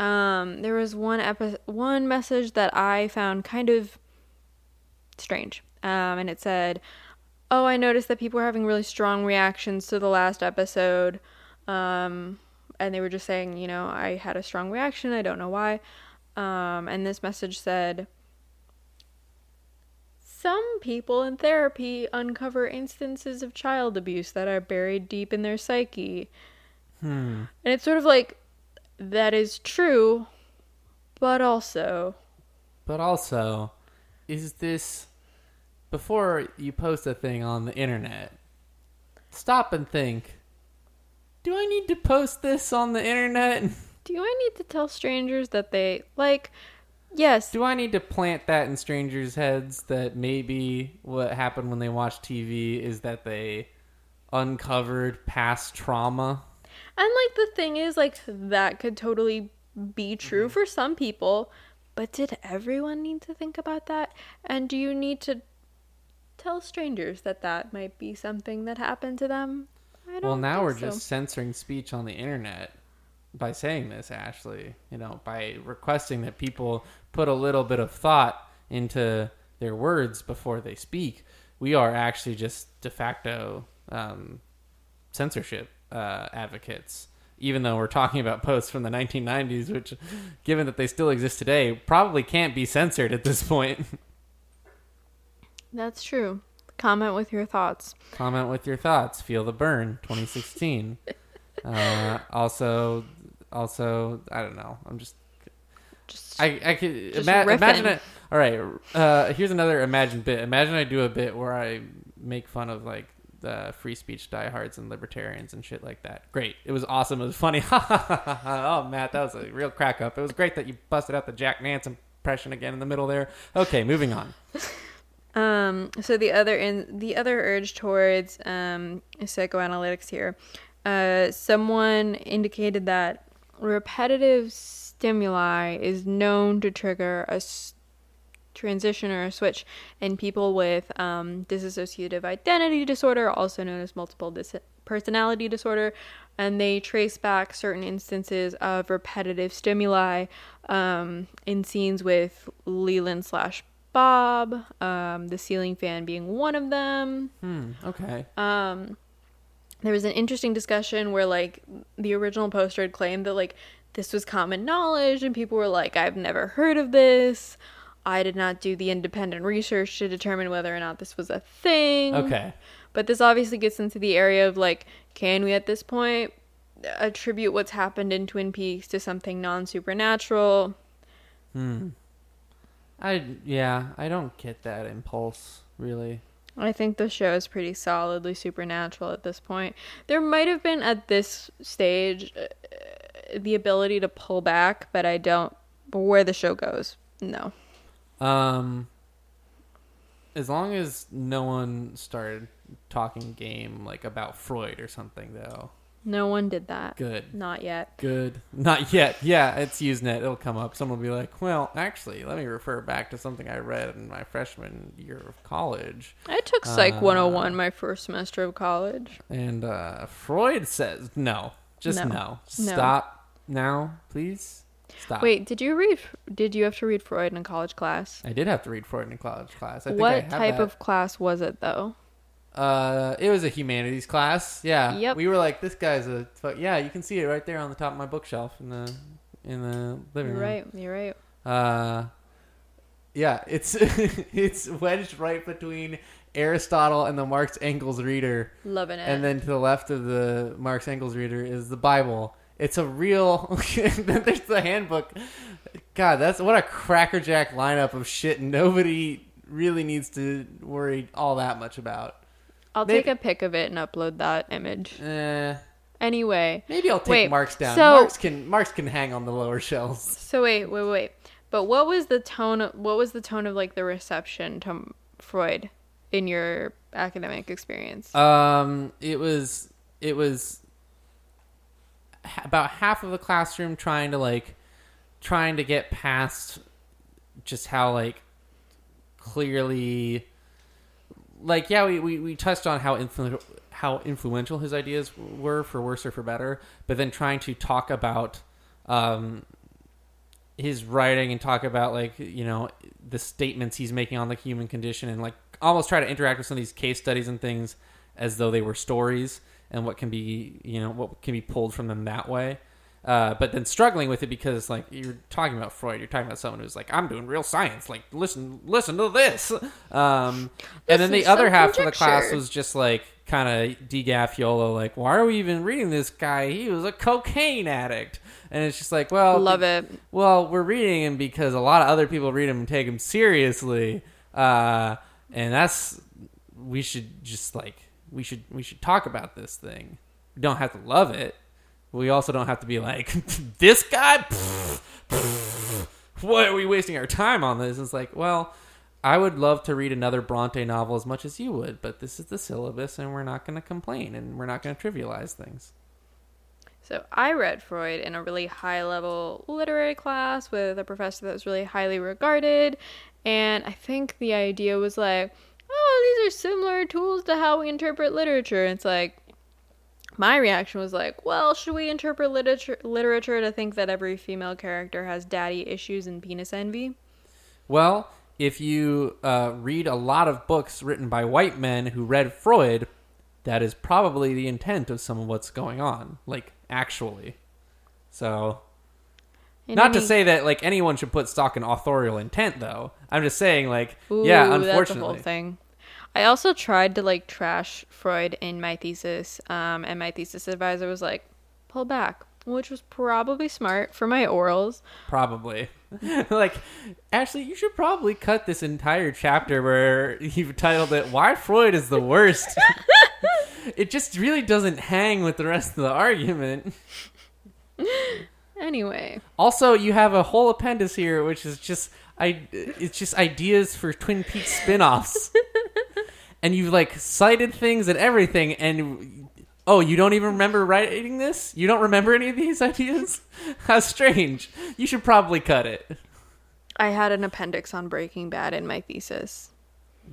Um there was one epi- one message that i found kind of strange. Um, and it said, "Oh, I noticed that people were having really strong reactions to the last episode." Um, and they were just saying, you know, I had a strong reaction. I don't know why. Um, and this message said, "Some people in therapy uncover instances of child abuse that are buried deep in their psyche." Hmm. And it's sort of like that is true, but also But also, is this before you post a thing on the internet? Stop and think. Do I need to post this on the internet? Do I need to tell strangers that they like? Yes. Do I need to plant that in strangers' heads that maybe what happened when they watched TV is that they uncovered past trauma? And like the thing is, like that could totally be true mm-hmm. for some people, but did everyone need to think about that? And do you need to tell strangers that that might be something that happened to them? I don't Well, now we're so. just censoring speech on the internet by saying this, Ashley. You know, by requesting that people put a little bit of thought into their words before they speak. We are actually just de facto um, censorship uh, advocates. Even though we're talking about posts from the 1990s, which, given that they still exist today, probably can't be censored at this point. That's true. Comment with your thoughts. Comment with your thoughts. Feel the burn. 2016. uh, also, also, I don't know. I'm just. Just I I could ima- imagine it. All right. Uh, here's another imagined bit. Imagine I do a bit where I make fun of like free speech diehards and libertarians and shit like that. Great. It was awesome. It was funny. oh, Matt, that was a real crack up. It was great that you busted out the Jack Nance impression again in the middle there. Okay, moving on. Um, so the other in the other urge towards um, psychoanalytics here, uh, someone indicated that repetitive stimuli is known to trigger a transition or a switch in people with um, dissociative identity disorder, also known as multiple dis- personality disorder, and they trace back certain instances of repetitive stimuli um, in scenes with Leland slash Bob, um, the ceiling fan being one of them. Hmm. Okay. Um, there was an interesting discussion where like the original poster had claimed that like this was common knowledge, and people were like, "I've never heard of this." I did not do the independent research to determine whether or not this was a thing. Okay. But this obviously gets into the area of like, can we at this point attribute what's happened in Twin Peaks to something non supernatural? Hmm. I yeah. I don't get that impulse really. I think the show is pretty solidly supernatural at this point. There might have been at this stage uh, the ability to pull back, but I don't. Where the show goes, no. Um. As long as no one started talking game like about Freud or something, though. No one did that. Good. Not yet. Good. Not yet. Yeah, it's Usenet. It'll come up. Someone will be like, "Well, actually, let me refer back to something I read in my freshman year of college." I took Psych Uh, 101 my first semester of college. And uh, Freud says no. Just No. no. No. Stop now, please. Stop. Wait, did you read? Did you have to read Freud in a college class? I did have to read Freud in college class. I think I What have type that. of class was it though? Uh, it was a humanities class. Yeah. Yep. We were like, this guy's a. Fuck. Yeah, you can see it right there on the top of my bookshelf in the in the living You're room. right. You're right. Uh, yeah, it's it's wedged right between Aristotle and the Marx Engels reader, Loving it. and then to the left of the Marx Engels reader is the Bible. It's a real. then there's the handbook. God, that's what a crackerjack lineup of shit. Nobody really needs to worry all that much about. I'll maybe- take a pic of it and upload that image. Eh, Anyway, maybe I'll take Wait, Marx down. so- Marx can Marx can hang on the lower shelves. so wait, wait, wait. But what was the tone? Of, what was the tone of like the reception to Freud in your academic experience? Um, it was it was about half of the classroom trying to like trying to get past just how like clearly like yeah we, we, we touched on how influ- how influential his ideas were for worse or for better but then trying to talk about um his writing and talk about like you know the statements he's making on the human condition and like almost try to interact with some of these case studies and things as though they were stories and what can be you know what can be pulled from them that way uh, but then struggling with it because like you're talking about Freud, you're talking about someone who's like, I'm doing real science. Like, listen, listen to this. Um, and then the other half of the class was just like kind of degaff like, why are we even reading this guy? He was a cocaine addict. And it's just like, well, Love it. well, we're reading him because a lot of other people read him and take him seriously, uh, and that's we should just like we should we should talk about this thing. We don't have to love it. We also don't have to be like this guy. Why are we wasting our time on this? It's like, well, I would love to read another Bronte novel as much as you would, but this is the syllabus, and we're not going to complain, and we're not going to trivialize things. So I read Freud in a really high level literary class with a professor that was really highly regarded. And I think the idea was like, oh, these are similar tools to how we interpret literature. And it's like, my reaction was like, well, should we interpret literature, literature to think that every female character has daddy issues and penis envy? Well, if you uh, read a lot of books written by white men who read Freud, that is probably the intent of some of what's going on, like actually. So, In not to say that like anyone should put stock in authorial intent, though. I'm just saying, like, Ooh, yeah, that's the whole unfortunately, thing. I also tried to like trash Freud in my thesis, um, and my thesis advisor was like, "Pull back," which was probably smart for my orals. probably. like, actually, you should probably cut this entire chapter where you've titled it "Why Freud is the Worst." it just really doesn't hang with the rest of the argument. Anyway, Also, you have a whole appendix here, which is just I. It's just ideas for Twin Peaks spin-offs. and you've like cited things and everything, and Oh, you don't even remember writing this? You don't remember any of these ideas? How strange. You should probably cut it. I had an appendix on Breaking Bad in my thesis.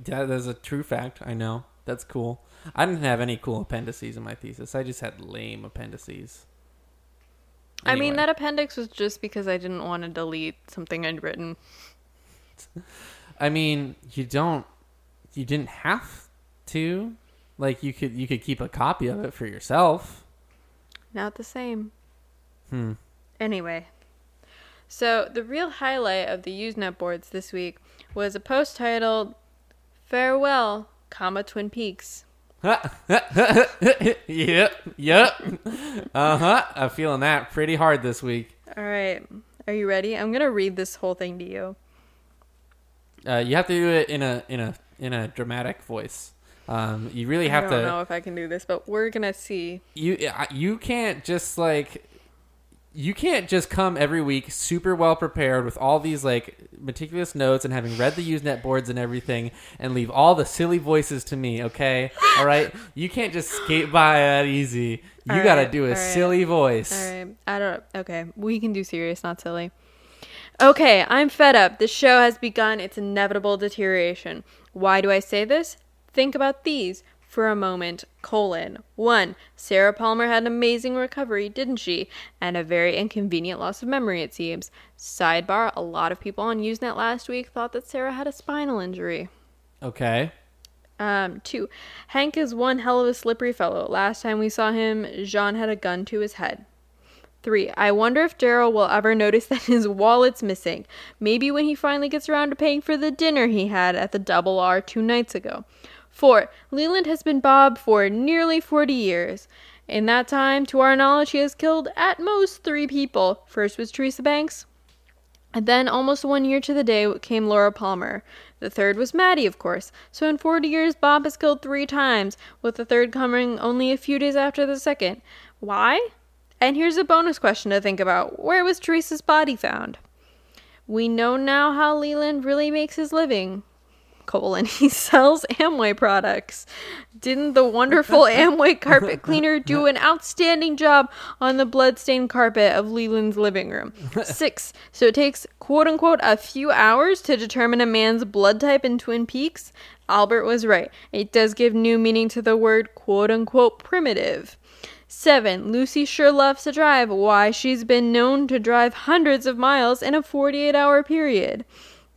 Yeah, that's a true fact. I know. That's cool. I didn't have any cool appendices in my thesis. I just had lame appendices. I mean, that appendix was just because I didn't want to delete something I'd written. I mean, you don't. You didn't have to. Like you could. You could keep a copy of it for yourself. Not the same. Hmm. Anyway, so the real highlight of the Usenet boards this week was a post titled "Farewell, comma Twin Peaks." yep. Yep. Uh huh. I'm feeling that pretty hard this week. All right, are you ready? I'm gonna read this whole thing to you. Uh, you have to do it in a in a in a dramatic voice. Um, you really have to. I don't to. know if I can do this, but we're gonna see. you you can't just like you can't just come every week super well prepared with all these like meticulous notes and having read the usenet boards and everything and leave all the silly voices to me okay all right you can't just skate by that easy you All gotta right, do a right. silly voice All right, I don't. Okay, we can do serious, not silly. Okay, I'm fed up. This show has begun its inevitable deterioration. Why do I say this? Think about these for a moment. Colon. 1. Sarah Palmer had an amazing recovery, didn't she? And a very inconvenient loss of memory, it seems. Sidebar A lot of people on Usenet last week thought that Sarah had a spinal injury. okay Um, two, Hank is one hell of a slippery fellow. Last time we saw him, Jean had a gun to his head. Three, I wonder if Daryl will ever notice that his wallet's missing. Maybe when he finally gets around to paying for the dinner he had at the Double R two nights ago. Four, Leland has been Bob for nearly 40 years. In that time, to our knowledge, he has killed at most three people. First was Teresa Banks, and then, almost one year to the day, came Laura Palmer. The third was Maddy, of course. So, in 40 years, Bob has killed three times, with the third coming only a few days after the second. Why? And here's a bonus question to think about Where was Teresa's body found? We know now how Leland really makes his living. Colon, he sells Amway products. Didn't the wonderful Amway carpet cleaner do an outstanding job on the bloodstained carpet of Leland's living room? Six. So it takes quote unquote a few hours to determine a man's blood type in Twin Peaks? Albert was right. It does give new meaning to the word quote unquote primitive. 7. Lucy sure loves to drive. Why, she's been known to drive hundreds of miles in a 48 hour period.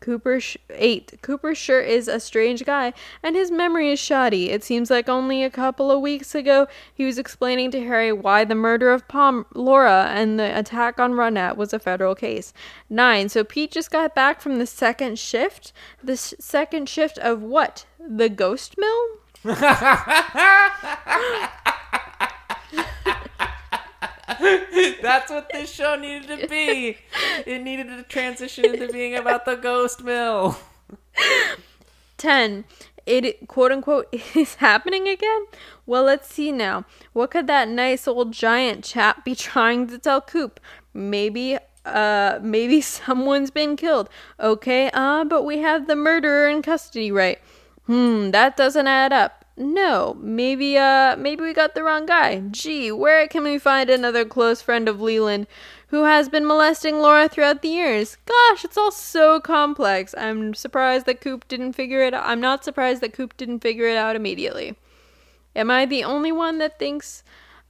Cooper sh- 8. Cooper sure is a strange guy, and his memory is shoddy. It seems like only a couple of weeks ago he was explaining to Harry why the murder of Palm- Laura and the attack on Ronette was a federal case. 9. So Pete just got back from the second shift? The second shift of what? The ghost mill? that's what this show needed to be. It needed to transition into being about the ghost mill. 10 it quote unquote is happening again? Well let's see now. What could that nice old giant chap be trying to tell coop? Maybe uh maybe someone's been killed. Okay uh but we have the murderer in custody right? Hmm that doesn't add up no maybe uh maybe we got the wrong guy gee where can we find another close friend of leland who has been molesting Laura throughout the years. Gosh, it's all so complex. I'm surprised that Coop didn't figure it out. I'm not surprised that Coop didn't figure it out immediately. Am I the only one that thinks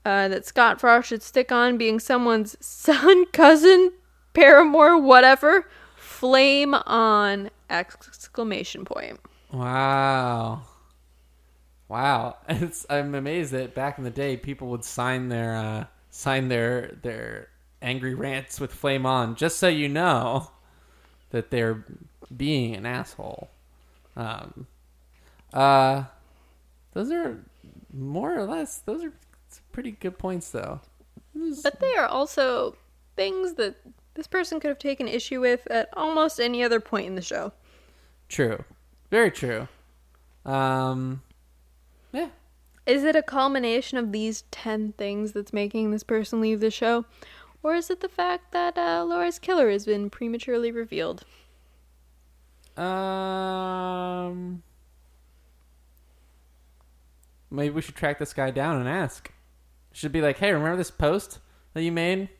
uh, that Scott Frost should stick on being someone's son, cousin, paramour, whatever? Flame on! Exclamation point. Wow. Wow. It's I'm amazed that back in the day people would sign their uh sign their their angry rants with flame on just so you know that they're being an asshole. Um uh those are more or less those are pretty good points though. But they are also things that this person could have taken issue with at almost any other point in the show. True. Very true. Um. Is it a culmination of these 10 things that's making this person leave the show? Or is it the fact that uh, Laura's killer has been prematurely revealed? Um, maybe we should track this guy down and ask. Should be like, hey, remember this post that you made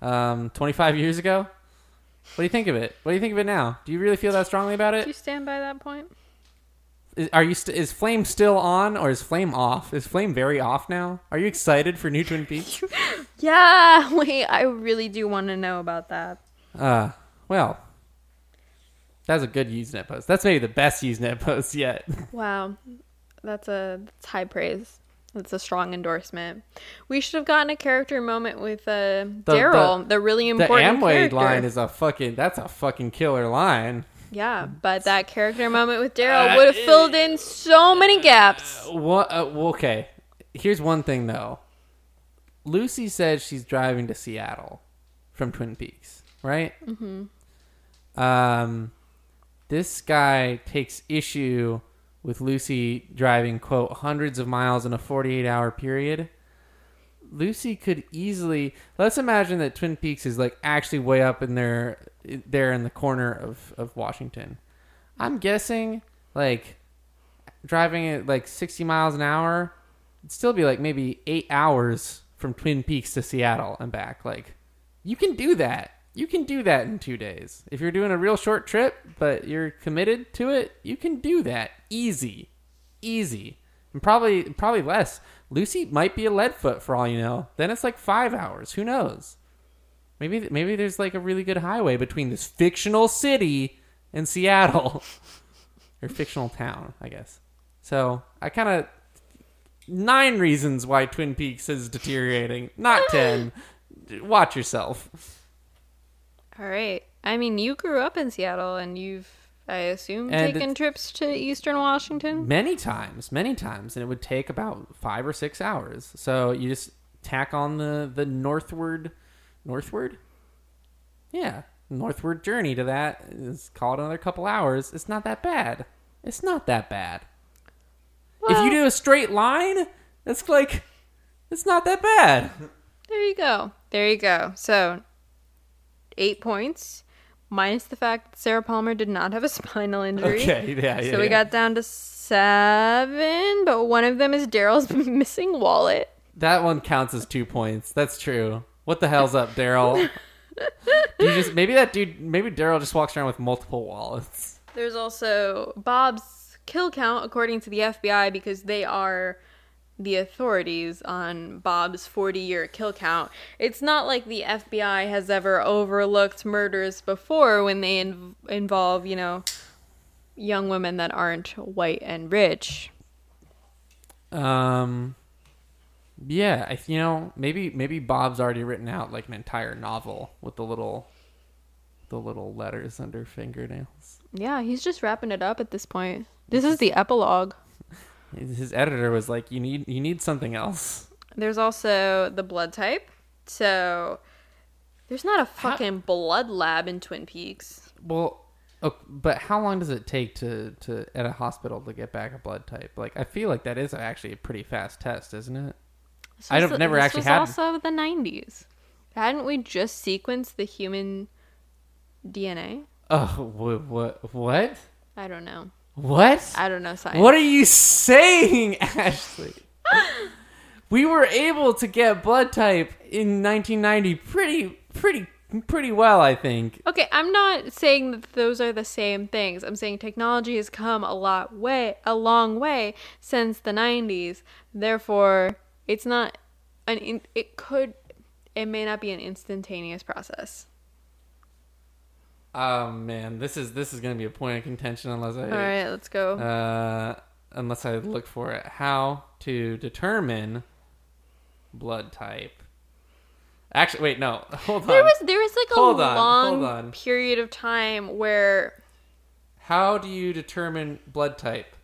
um, 25 years ago? What do you think of it? What do you think of it now? Do you really feel that strongly about it? Do you stand by that point? Is, are you st- is Flame still on or is Flame off? Is Flame very off now? Are you excited for new Twin Peaks? Yeah, wait, I really do want to know about that. Uh, well, that's a good Usenet post. That's maybe the best Usenet post yet. Wow, that's a that's high praise. That's a strong endorsement. We should have gotten a character moment with uh, Daryl, the, really the important Amway character. line is a fucking that's a fucking killer line. Yeah, but that character moment with Daryl would have filled in so many gaps. What? Uh, okay. Here's one thing though. Lucy says she's driving to Seattle from Twin Peaks, right? Mm-hmm. Um, this guy takes issue with Lucy driving quote hundreds of miles in a 48 hour period. Lucy could easily let's imagine that Twin Peaks is like actually way up in there there in the corner of, of Washington. I'm guessing like driving at like 60 miles an hour it'd still be like maybe 8 hours from Twin Peaks to Seattle and back. Like you can do that. You can do that in 2 days. If you're doing a real short trip but you're committed to it, you can do that easy. Easy. And probably probably less. Lucy might be a leadfoot for all you know. Then it's like 5 hours. Who knows? Maybe maybe there's like a really good highway between this fictional city and Seattle, or fictional town, I guess. So I kind of nine reasons why Twin Peaks is deteriorating, not ten. Watch yourself. All right. I mean, you grew up in Seattle, and you've, I assume, And taken trips to Eastern Washington. Many times, many times, and it would take about five or six hours. So you just tack on the the northward, northward, yeah, northward journey to that. Is call it another couple hours. It's not that bad. It's not that bad. if you do a straight line, it's like it's not that bad. There you go. There you go. So, eight points, minus the fact that Sarah Palmer did not have a spinal injury. Okay, yeah, yeah. so we yeah. got down to seven, but one of them is Daryl's missing wallet. that one counts as two points. That's true. What the hell's up, Daryl? you just maybe that dude, maybe Daryl just walks around with multiple wallets. There's also Bob's kill count, according to the FBI, because they are the authorities on Bob's 40 year kill count. It's not like the FBI has ever overlooked murders before when they in- involve, you know, young women that aren't white and rich. Um, yeah, I you know maybe maybe Bob's already written out like an entire novel with the little, the little letters under fingernails. Yeah, he's just wrapping it up at this point. This is the epilogue. His editor was like, "You need you need something else." There's also the blood type. So there's not a fucking blood lab in Twin Peaks. Well, oh, but how long does it take to to at a hospital to get back a blood type? Like, I feel like that is actually a pretty fast test, isn't it? I was don't- never this actually was had- also the 90s. Hadn't we just sequenced the human DNA? Oh, what what what I don't know. What? I don't know science. What are you saying, Ashley? we were able to get blood type in 1990 pretty pretty pretty well, I think. Okay, I'm not saying that those are the same things. I'm saying technology has come a lot way a long way since the 90s. Therefore, it's not an in, it could it may not be an instantaneous process. Oh man, this is this is going to be a point of contention unless I All right, let's go. uh unless I look for it. How to determine blood type. Actually, wait, no. Hold on. there was there was like a Hold on, long hold on. period of time where How do you determine blood type?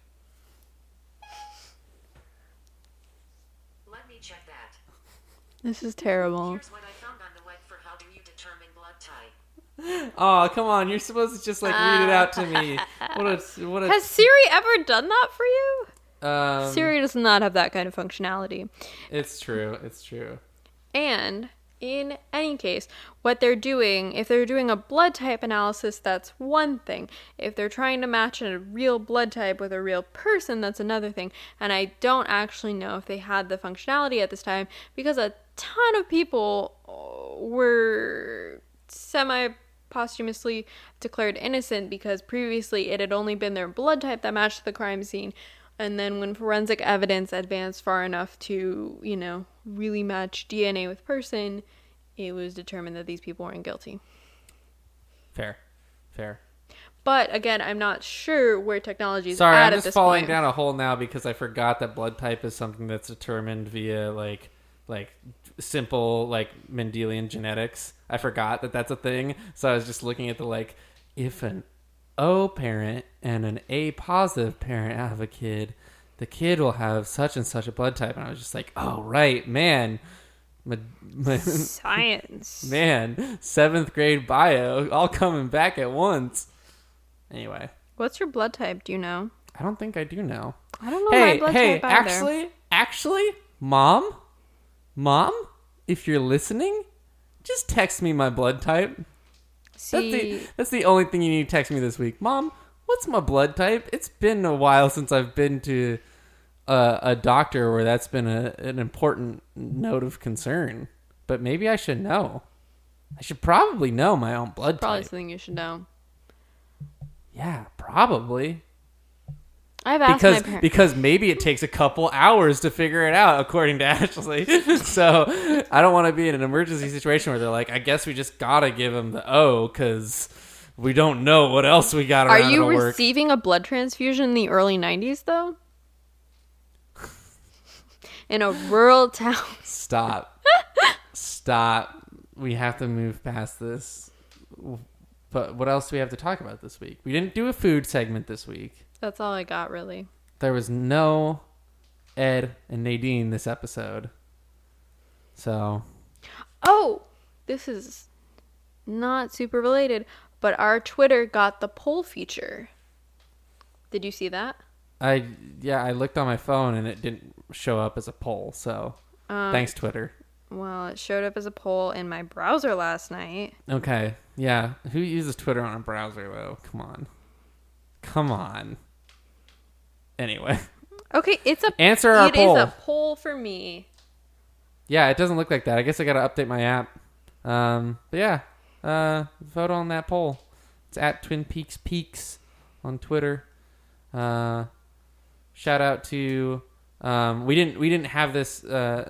Let me check that. this is terrible. Here's what I found on the web for how do you determine blood type. Oh, come on. You're supposed to just like read it out to me. What a what a Has Siri ever done that for you? um, Siri does not have that kind of functionality. It's true. It's true. And In any case, what they're doing, if they're doing a blood type analysis, that's one thing. If they're trying to match a real blood type with a real person, that's another thing. And I don't actually know if they had the functionality at this time because a ton of people uh, were semi posthumously declared innocent because previously it had only been their blood type that matched the crime scene. And then when forensic evidence advanced far enough to, you know, really match DNA with person, it was determined that these people weren't guilty. Fair, fair. But again, I'm not sure where technology is Sorry, at I'm at just this falling point. down a hole now because I forgot that blood type is something that's determined via like like simple like Mendelian genetics. I forgot that that's a thing, so I was just looking at the like if an O parent and an A positive parent have a kid, the kid will have such and such a blood type, and I was just like, oh right, man. My, my, Science. man, seventh grade bio, all coming back at once. Anyway, What's your blood type? Do you know? I don't think I do know. I don't know hey, my blood hey, type either. actually, actually, mom, mom, if you're listening, just text me my blood type. That's See, the that's the only thing you need to text me this week, mom. What's my blood type? It's been a while since I've been to a, a doctor where that's been a, an important note of concern. But maybe I should know. I should probably know my own blood probably type. Probably something you should know. Yeah, probably. I've asked because my parents. because maybe it takes a couple hours to figure it out according to Ashley. so I don't want to be in an emergency situation where they're like, I guess we just gotta give him the O because we don't know what else we got Are you to work. receiving a blood transfusion in the early 90s, though? In a rural town. Stop, stop. We have to move past this. But what else do we have to talk about this week? We didn't do a food segment this week. That's all I got, really. There was no Ed and Nadine this episode. So Oh, this is not super related, but our Twitter got the poll feature. Did you see that? I yeah, I looked on my phone and it didn't show up as a poll. So Um, thanks, Twitter. Well, it showed up as a poll in my browser last night. Okay, yeah. Who uses Twitter on a browser though? Come on, come on. Anyway, Okay, it's a answer our it is poll. a poll for me. Yeah, it doesn't look like that. I guess I gotta update my app. Um, but yeah, uh, vote on that poll. It's at Twin Peaks Peaks on Twitter. Uh, shout out to um, we didn't we didn't have this. Uh,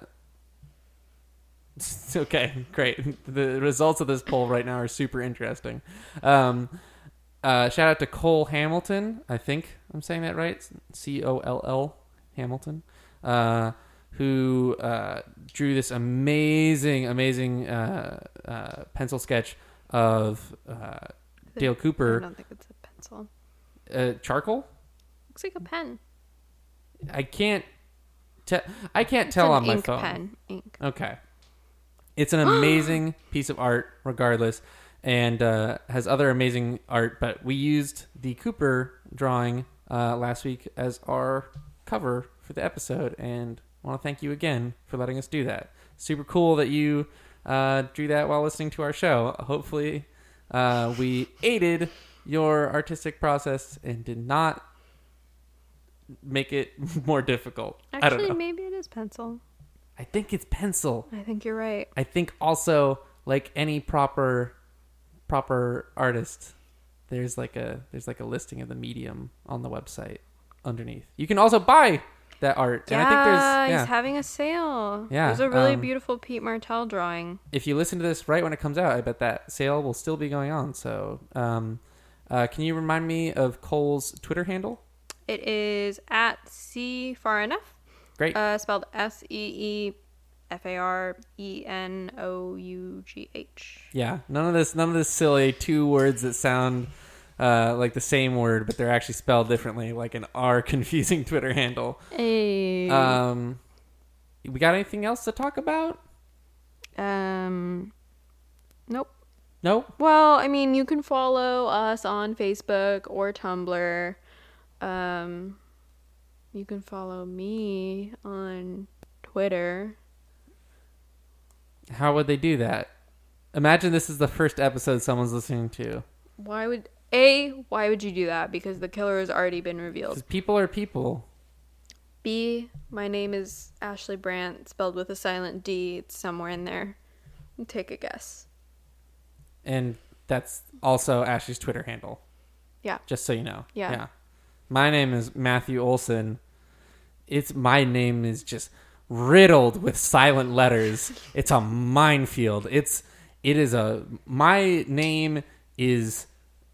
okay, great. The results of this poll right now are super interesting. Um, uh, shout out to Cole Hamilton. I think I'm saying that right. C O L L Hamilton. Uh, who uh, drew this amazing, amazing uh, uh, pencil sketch of uh, Dale Cooper. I don't think it's a pencil. uh, charcoal. Looks like a pen. I can't. Te- I can't It's tell on my ink phone. pen. Ink. Okay. It's an amazing piece of art, regardless, and uh, has other amazing art. But we used the Cooper drawing uh, last week as our cover for the episode, and I want to thank you again for letting us do that. Super cool that you uh, drew that while listening to our show. Hopefully, uh, we aided your artistic process and did not make it more difficult. Actually, maybe it is pencil. I think it's pencil. I think you're right. I think also like any proper proper artist, there's like a there's like a listing of the medium on the website underneath. You can also buy that art, Yeah, and I think there's yeah. he's having a sale. Yeah, there's a really um, beautiful Pete Martell drawing. if you listen to this right when it comes out, I bet that sale will still be going on. So, um, uh, can you remind me of Cole's Twitter handle? It is at C far enough. Great. Uh, spelled S E E F A R E N O U G H. Yeah, none of this, none of this silly two words that sound uh, like the same word, but they're actually spelled differently, like an R confusing Twitter handle. Hey. Um, we got anything else to talk about? um. Nope. Nope. Well, I mean, you can follow us on Facebook or Tumblr. Um, you can follow me on Twitter. How would they do that? Imagine this is the first episode someone's listening to. Why would A, why would you do that? Because the killer has already been revealed. People are people. B, my name is Ashley Brandt, spelled with a silent D. It's somewhere in there. Take a guess. And that's also Ashley's Twitter handle. Yeah. Just so you know. Yeah. My name is Matthew Olson. It's my name is just riddled with silent letters. It's a minefield. It's it is a my name is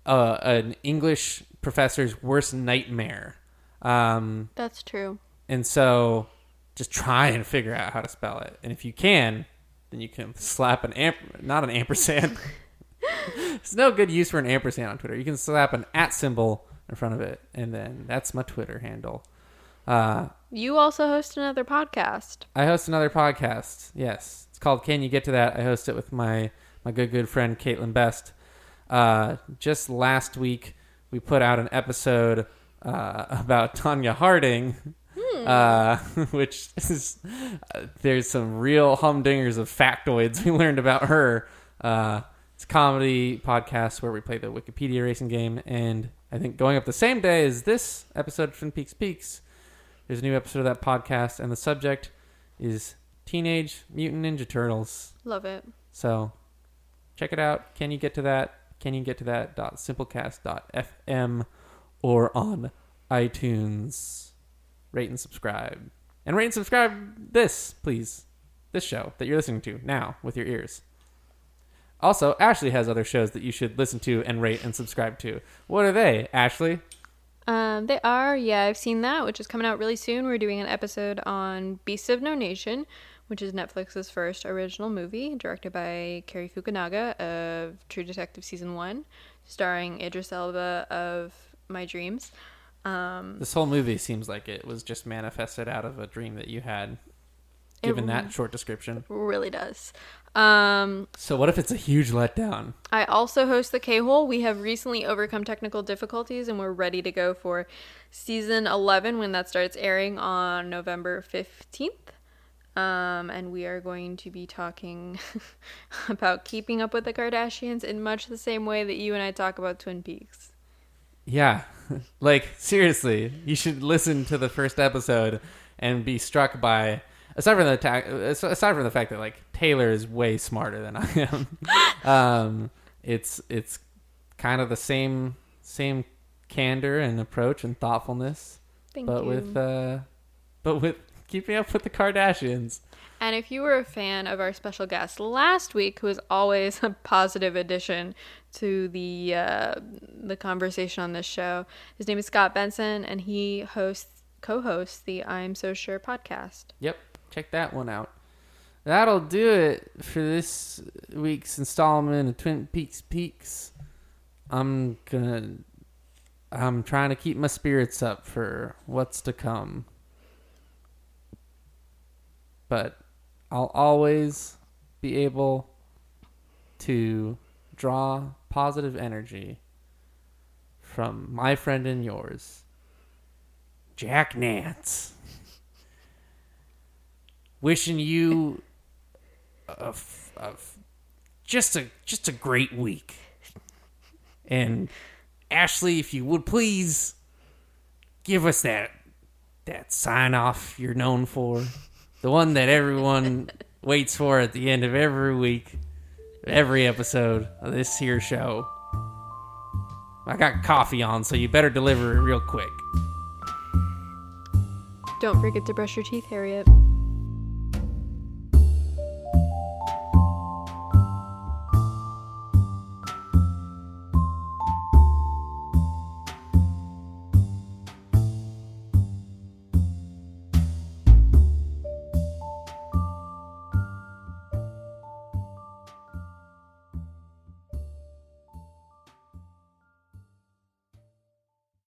uh an English professor's worst nightmare. Um That's true. and so just try and figure out how to spell it. And if you can, then you can slap an amp not an ampersand. It's no good use for an ampersand on Twitter. You can slap an at symbol in front of it, and then that's my Twitter handle. Uh, You also host another podcast. I host another podcast. Yes, it's called "Can You Get to That." I host it with my my good good friend Caitlin Best. Uh, just last week, we put out an episode uh, about Tonya Harding, uh, which is uh, there's some real humdingers of factoids we learned about her. Uh, it's a comedy podcast where we play the Wikipedia racing game, and I think going up the same day as this episode of Twin Peaks Peaks, there's a new episode of that podcast, and the subject is Teenage Mutant Ninja Turtles. Love it. So check it out. Can you get to that? Can you get to that? Dot simplecast.fm or on iTunes. Rate and subscribe. And rate and subscribe this, please. This show that you're listening to now with your ears. Also, Ashley has other shows that you should listen to and rate and subscribe to. What are they, Ashley? Um, they are, yeah, I've seen that, which is coming out really soon. We're doing an episode on Beasts of No Nation, which is Netflix's first original movie, directed by Cary Fukunaga of True Detective Season 1, starring Idris Elba of My Dreams. Um, This whole movie seems like it was just manifested out of a dream that you had, It given that short description. really does. Um, So, what if it's a huge letdown? I also host the K Hole. We have recently overcome technical difficulties and we're ready to go for season 11 when that starts airing on November 15th. Um, and we are going to be talking about keeping up with the Kardashians in much the same way that you and I talk about Twin Peaks. Yeah, like seriously, you should listen to the first episode and be struck by. Aside from the aside from the fact that like Taylor is way smarter than I am, um, it's it's kind of the same same candor and approach and thoughtfulness, Thank but you. with uh, but with keeping up with the Kardashians. And if you were a fan of our special guest last week, who is always a positive addition to the uh, the conversation on this show, his name is Scott Benson, and he hosts co-hosts the I'm So Sure podcast. Yep, check that one out. That'll do it for this week's installment of Twin Peaks Peaks. I'm gonna. I'm trying to keep my spirits up for what's to come. But I'll always be able to draw positive energy from my friend and yours, Jack Nance wishing you a, a just a just a great week. And Ashley, if you would please give us that that sign off you're known for, the one that everyone waits for at the end of every week, every episode of this here show. I got coffee on, so you better deliver it real quick. Don't forget to brush your teeth, Harriet.